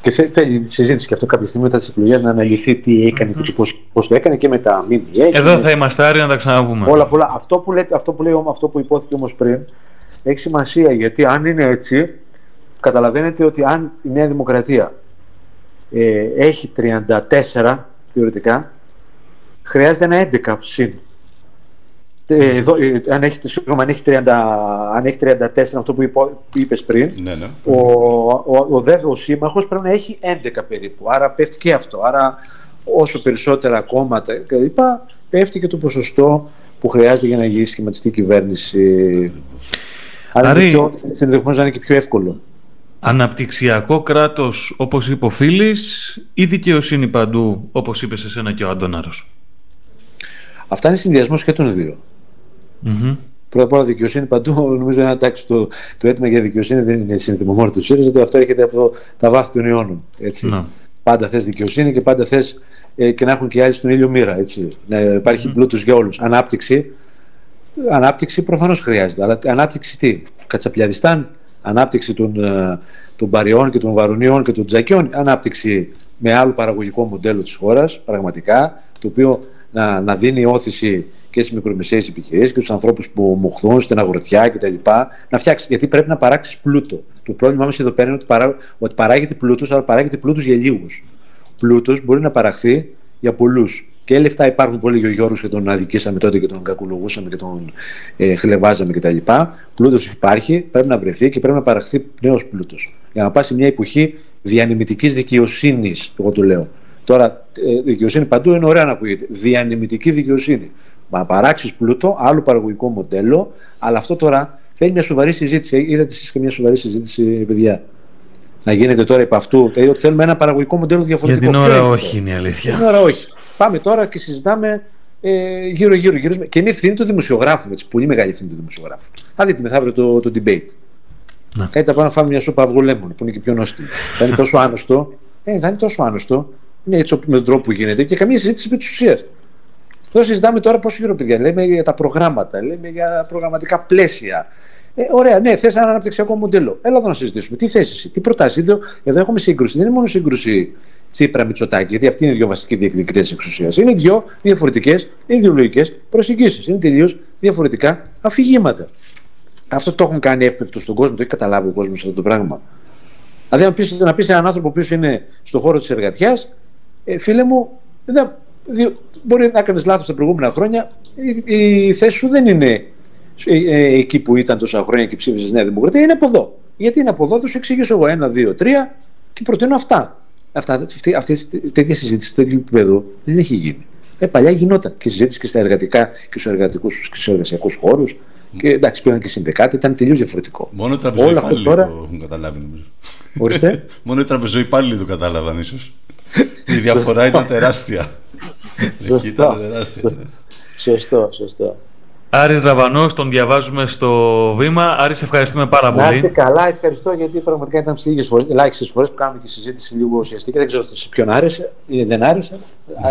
και θε- θέλει συζήτηση και αυτό κάποια στιγμή μετά τις εκλογές να αναλυθεί τι έκανε και πώς, πώς το έκανε και με τα ΜΜΕ. και Εδώ με- θα είμαστε άροι να τα ξαναπούμε. Όλα πολλά. Αυτό που, λέτε, αυτό που, λέει, όμως- αυτό που υπόθηκε όμως πριν έχει σημασία γιατί αν είναι έτσι, καταλαβαίνετε ότι αν η Νέα Δημοκρατία ε, έχει 34 θεωρητικά, χρειάζεται ένα 11 συν. Ε, εδώ, ε, αν, έχει, συγγνώμη, αν, έχει 30, αν έχει 34, αυτό που, υπό, που είπες πριν, Ναι, ναι. ο, ο, ο, δεύ- ο σύμμαχος πρέπει να έχει 11 περίπου. Άρα πέφτει και αυτό. Άρα όσο περισσότερα κόμματα κλπ. πέφτει και το ποσοστό που χρειάζεται για να γίνει σχηματιστή κυβέρνηση. Άρα Άρη- είναι πιο, ενδεχομένως να είναι και πιο εύκολο. Αναπτυξιακό κράτος, όπως είπε ο Φίλης, ή δικαιοσύνη παντού, όπως είπες σε σένα και ο Αντώναρος; Αυτά είναι συνδυασμός και των δύο. Μμμ. Πρώτα απ' όλα δικαιοσύνη παντού. [LAUGHS] Νομίζω να εντάξει, το, το αίτημα για δικαιοσύνη δεν είναι σύνθημα μόνο του ΣΥΡΙΖΑ, το αυτό έρχεται από τα βάθη των αιώνων. Έτσι. Ναι. Πάντα θες δικαιοσύνη και πάντα θες ε, και να έχουν και οι άλλοι στον ήλιο μοίρα. Έτσι. Να υπάρχει πλούτος για όλους. Ανάπτυξη. Ανάπτυξη προφανώς χρειάζεται. Αλλά ανάπτυξη τι, Κατσαπιαδιστάν, ανάπτυξη των, ε, των Παριών και των Βαρουνίων και των Τζακιών, ανάπτυξη με άλλο παραγωγικό μοντέλο της χώρας, πραγματικά, το οποίο να, να δίνει όθηση και στις μικρομεσαίες επιχειρήσεις και στους ανθρώπους που μοχθούν στην αγροτιά κτλ. Να φτιάξει, γιατί πρέπει να παράξεις πλούτο. Το πρόβλημά μας εδώ πέρα είναι ότι, παρά, ότι παράγεται πλούτος, αλλά παράγεται πλούτος για λίγους. Πλούτος μπορεί να παραχθεί για πολλούς. Και λεφτά υπάρχουν πολύ για ο Γιώργο και τον αδικήσαμε τότε και τον κακολογούσαμε και τον ε, χλεβάζαμε κτλ. Πλούτος υπάρχει, πρέπει να βρεθεί και πρέπει να παραχθεί νέος πλούτος. Για να πάει σε μια εποχή διανεμητικής δικαιοσύνης, εγώ το λέω. Τώρα, ε, δικαιοσύνη παντού είναι ωραία να ακούγεται. Διανεμητική δικαιοσύνη. Να παράξεις πλούτο, άλλο παραγωγικό μοντέλο, αλλά αυτό τώρα θέλει μια σοβαρή συζήτηση. Είδατε εσείς και μια σοβαρή συζήτηση, παιδιά. Να γίνεται τώρα επ' αυτού. Δηλαδή ότι θέλουμε ένα παραγωγικό μοντέλο Για διαφορετικό. την Ποιο ώρα είναι; όχι αυτό; είναι η Για την αλήθεια. ώρα όχι. Πάμε τώρα και συζητάμε ε, γύρω-γύρω. γύρω, και είναι ευθύνη του δημοσιογράφου. Έτσι, πολύ μεγάλη ευθύνη του δημοσιογράφου. Θα δείτε μεθαύριο το, το debate. Ναι. Κάτι θα πάμε να φάμε μια σούπα αυγολέμων που είναι και πιο νόστιμη. θα είναι τόσο άνωστο. Ε, θα είναι τόσο άνωστο. Είναι έτσι με τον τρόπο που γίνεται και καμία συζήτηση επί της ουσίας. Εδώ συζητάμε τώρα πόσο γύρω παιδιά. Λέμε για τα προγράμματα, λέμε για προγραμματικά πλαίσια. Ε, ωραία, ναι, θες ένα αναπτυξιακό μοντέλο. Έλα εδώ να συζητήσουμε. Τι θέσει, τι προτάσεις. Εδώ, εδώ έχουμε σύγκρουση. Δεν είναι μόνο σύγκρουση Τσίπρα Μητσοτάκη, γιατί αυτοί είναι οι δύο βασικοί διεκδικητές της εξουσίας. Είναι δύο διαφορετικές ιδεολογικές προσεγγίσεις. Είναι τελείως διαφορετικά αφηγήματα. Αυτό το έχουν κάνει εύπεπτο στον κόσμο, το έχει καταλάβει ο κόσμος αυτό το πράγμα. Δηλαδή, να πεις να πεις σε έναν άνθρωπο που είναι στον χώρο της εργατιάς, ε, φίλε μου, δεν, δι- μπορεί να έκανες λάθος τα προηγούμενα χρόνια. Η, η θέση σου δεν είναι ε, ε, εκεί που ήταν τόσα χρόνια και ψήφισες Νέα Δημοκρατία, είναι από εδώ. Γιατί είναι από εδώ, θα σου εξηγήσω εγώ ένα, δύο, τρία και προτείνω αυτά. Αυτά, αυτή, αυτές, τέτοια συζήτηση σε τέτοιο επίπεδο δεν έχει γίνει. Ε, παλιά γινόταν και συζήτηση και στα εργατικά και στους εργατικούς και στους εργασιακούς χώρους. Και εντάξει, πήγαν και συνδεκάτε, ήταν τελείως διαφορετικό. Μόνο οι Όλο αυτό τραπεζοϊπάλληλοι τώρα- το έχουν καταλάβει νομίζω. Ορίστε. [LAUGHS] Μόνο οι τραπεζοϊπάλληλοι το κατάλαβαν ίσως. Η διαφορά ήταν τεράστια. Εκεί Σωστό. ήταν τεράστια. ναι. σωστό, σωστό. Άρης Ραβανός, τον διαβάζουμε στο βήμα. Άρη, σε ευχαριστούμε πάρα Να είστε πολύ. καλά, ευχαριστώ γιατί πραγματικά ήταν σε λίγε φορές, ελάχιστες φορές που κάνουμε και συζήτηση λίγο ουσιαστική. Δεν ξέρω σε ποιον άρεσε ή δεν άρεσε. Α,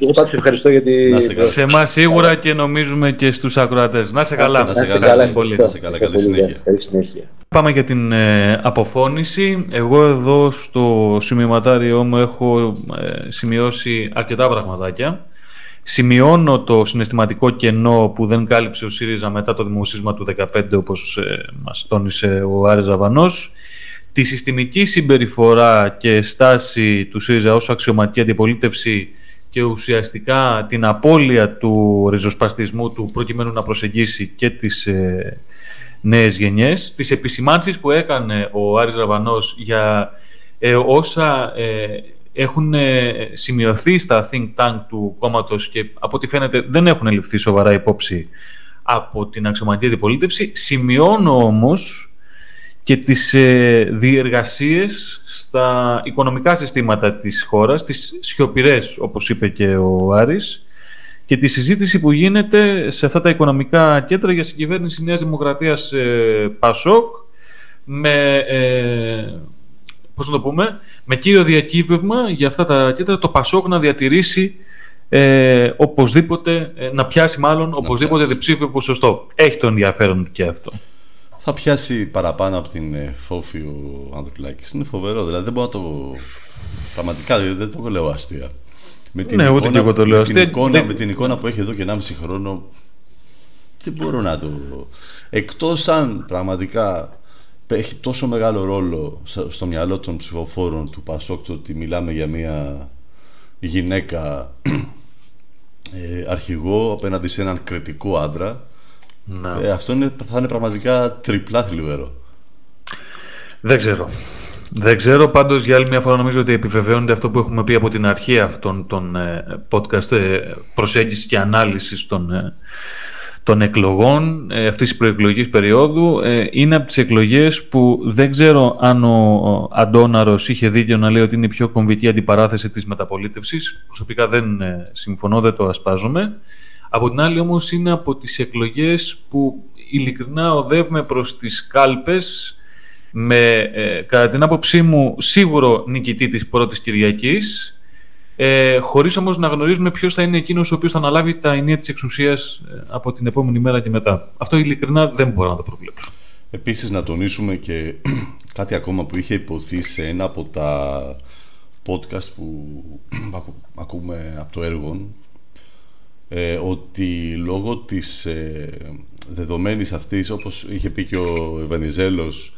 Εγώ πάντω ευχαριστώ γιατί. Να είστε καλά. Σε εμάς σίγουρα και νομίζουμε και στους ακροατές. Να σε καλά. Να είστε είστε καλά, πολύ. να είστε καλά, καλή Πολύ συνέχεια. Καλή συνέχεια. Πάμε για την ε, αποφώνηση. Εγώ εδώ στο σημειωματάριό μου έχω ε, σημειώσει αρκετά πραγματάκια. Σημειώνω το συναισθηματικό κενό που δεν κάλυψε ο ΣΥΡΙΖΑ μετά το δημοσίσμα του 2015 όπως ε, μας τόνισε ο Άρης Ζαβανός. Τη συστημική συμπεριφορά και στάση του ΣΥΡΙΖΑ ως αξιωματική αντιπολίτευση και ουσιαστικά την απώλεια του ριζοσπαστισμού του προκειμένου να προσεγγίσει και τις ε, νέες γενιές, τις επισημάνσεις που έκανε ο Άρης Ραβανός για ε, όσα ε, έχουν ε, σημειωθεί στα think tank του κόμματος και από ό,τι φαίνεται δεν έχουν ληφθεί σοβαρά υπόψη από την αξιωματική αντιπολίτευση. Σημειώνω όμως και τις ε, διεργασίες στα οικονομικά συστήματα της χώρας, τις σιωπηρές όπως είπε και ο Άρης, και τη συζήτηση που γίνεται σε αυτά τα οικονομικά κέντρα για συγκυβέρνηση Νέας Δημοκρατίας ε, ΠΑΣΟΚ με, ε, πώς να το πούμε, με κύριο διακύβευμα για αυτά τα κέντρα το ΠΑΣΟΚ να διατηρήσει ε, οπωσδήποτε, ε, να πιάσει μάλλον να οπωσδήποτε πιάσει. διψήφιο ποσοστό. Έχει το ενδιαφέρον και αυτό. Θα πιάσει παραπάνω από την ε, φόφη ο Ανδρουλάκης. Είναι φοβερό, δηλαδή δεν μπορώ να το... Πραγματικά δεν το λέω αστεία. Με την, Ναι, ούτε εικόνα, και εγώ το λέω με, την αστεία. εικόνα, Δεν- με την εικόνα που έχει εδώ και 1,5 χρόνο δεν μπορώ να το... Εκτός αν πραγματικά έχει τόσο μεγάλο ρόλο στο στο μυαλό των ψηφοφόρων του Πασόκ το ότι μιλάμε για μια γυναίκα [CLEARS THROAT] ε, αρχηγό απέναντι σε έναν κριτικό άντρα Να. ε, αυτό είναι, θα είναι πραγματικά τριπλά θλιβερό. Δεν ξέρω. Δεν ξέρω, πάντως για άλλη μια φορά νομίζω ότι επιβεβαιώνεται αυτό που έχουμε πει από την αρχή αυτών των ε, podcast ε, προσέγγισης και ανάλυσης των, ε, των εκλογών ε, αυτής της προεκλογικής περίοδου. Ε, είναι από τις εκλογές που δεν ξέρω αν ο, ο Αντώναρος είχε δίκιο να λέει ότι είναι η πιο κομβική αντιπαράθεση της μεταπολίτευσης. Προσωπικά δεν ε, συμφωνώ, δεν το ασπάζομαι. Από την άλλη όμως είναι από τις εκλογές που ειλικρινά οδεύουμε προς τις κάλπες με, ε, κατά την άποψή μου, σίγουρο νικητή της πρώτης Κυριακής, ε, χωρίς όμως να γνωρίζουμε ποιος θα είναι εκείνος ο οποίος θα αναλάβει τα ενία της εξουσίας ε, από την επόμενη μέρα και μετά. Αυτό ειλικρινά δεν μπορώ να το προβλέψω. Επίσης να τονίσουμε και [CLEARS THROAT] κάτι ακόμα που είχε υποθεί σε ένα από τα podcast που [CLEARS THROAT] ακου- ακούμε από το έργο ε, ότι λόγω της ε, δεδομένης αυτής όπως είχε πει και ο Ευανιζέλος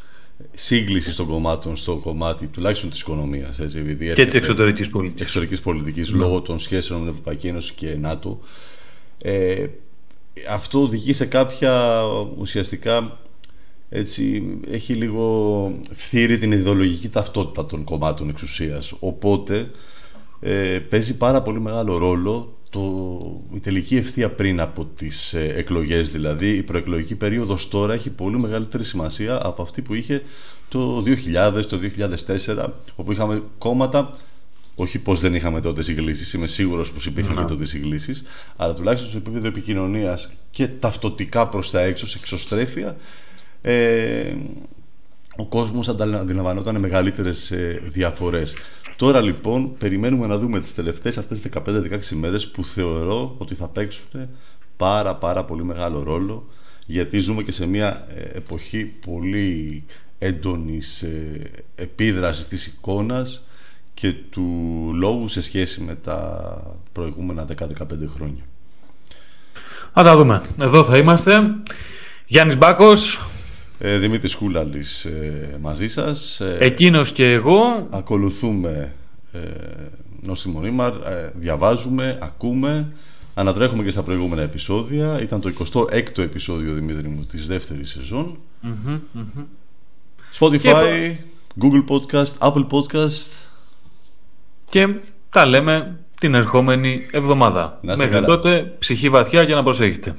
σύγκληση των κομμάτων στο κομμάτι τουλάχιστον της οικονομίας έτσι, επειδή Και έρχεται- της εξωτερικής πολιτικής. εξωτερικής πολιτικής λόγω των σχέσεων με την Ευρωπαϊκή Ένωση και ΝΑΤΟ. Ε, αυτό οδηγεί σε κάποια ουσιαστικά έτσι έχει λίγο φθείρει την ιδεολογική ταυτότητα των κομμάτων εξουσίας. Οπότε ε, παίζει πάρα πολύ μεγάλο ρόλο το, η τελική ευθεία πριν από τις ε, εκλογές δηλαδή η προεκλογική περίοδος τώρα έχει πολύ μεγαλύτερη σημασία από αυτή που είχε το 2000, το 2004 όπου είχαμε κόμματα όχι πως δεν είχαμε τότε συγκλήσεις, είμαι σίγουρος πως υπήρχαν Ναι. και τότε συγκλήσεις, αλλά τουλάχιστον σε επίπεδο επικοινωνίας και ταυτοτικά προς τα έξω, σε εξωστρέφεια, ε, ο κόσμος αντιλαμβανόταν μεγαλύτερες διαφορές. Τώρα λοιπόν περιμένουμε να δούμε τις τελευταίες αυτές 15-16 μέρες που θεωρώ ότι θα παίξουν πάρα πάρα πολύ μεγάλο ρόλο γιατί ζούμε και σε μια ε, εποχή πολύ έντονης ε, επίδρασης της εικόνας και του λόγου σε σχέση με τα προηγούμενα 10-15 χρόνια. Θα τα δούμε. Εδώ θα είμαστε. Γιάννης Μπάκος, Ε, Δημήτρης Κούλαλης ε, μαζί σας. Ε, εκείνος και εγώ. ακολουθούμε ε, Νόστιμο Ρήμαρ, ε, διαβάζουμε, ακούμε, ανατρέχουμε και στα προηγούμενα επεισόδια. Ήταν το 26ο επεισόδιο, Δημήτρη μου, της δεύτερης σεζόν. Spotify, Google Podcast, Apple Podcast. Και τα λέμε την ερχόμενη εβδομάδα. Να είστε Μέχρι καλά. τότε, ψυχή βαθιά για να προσέχετε.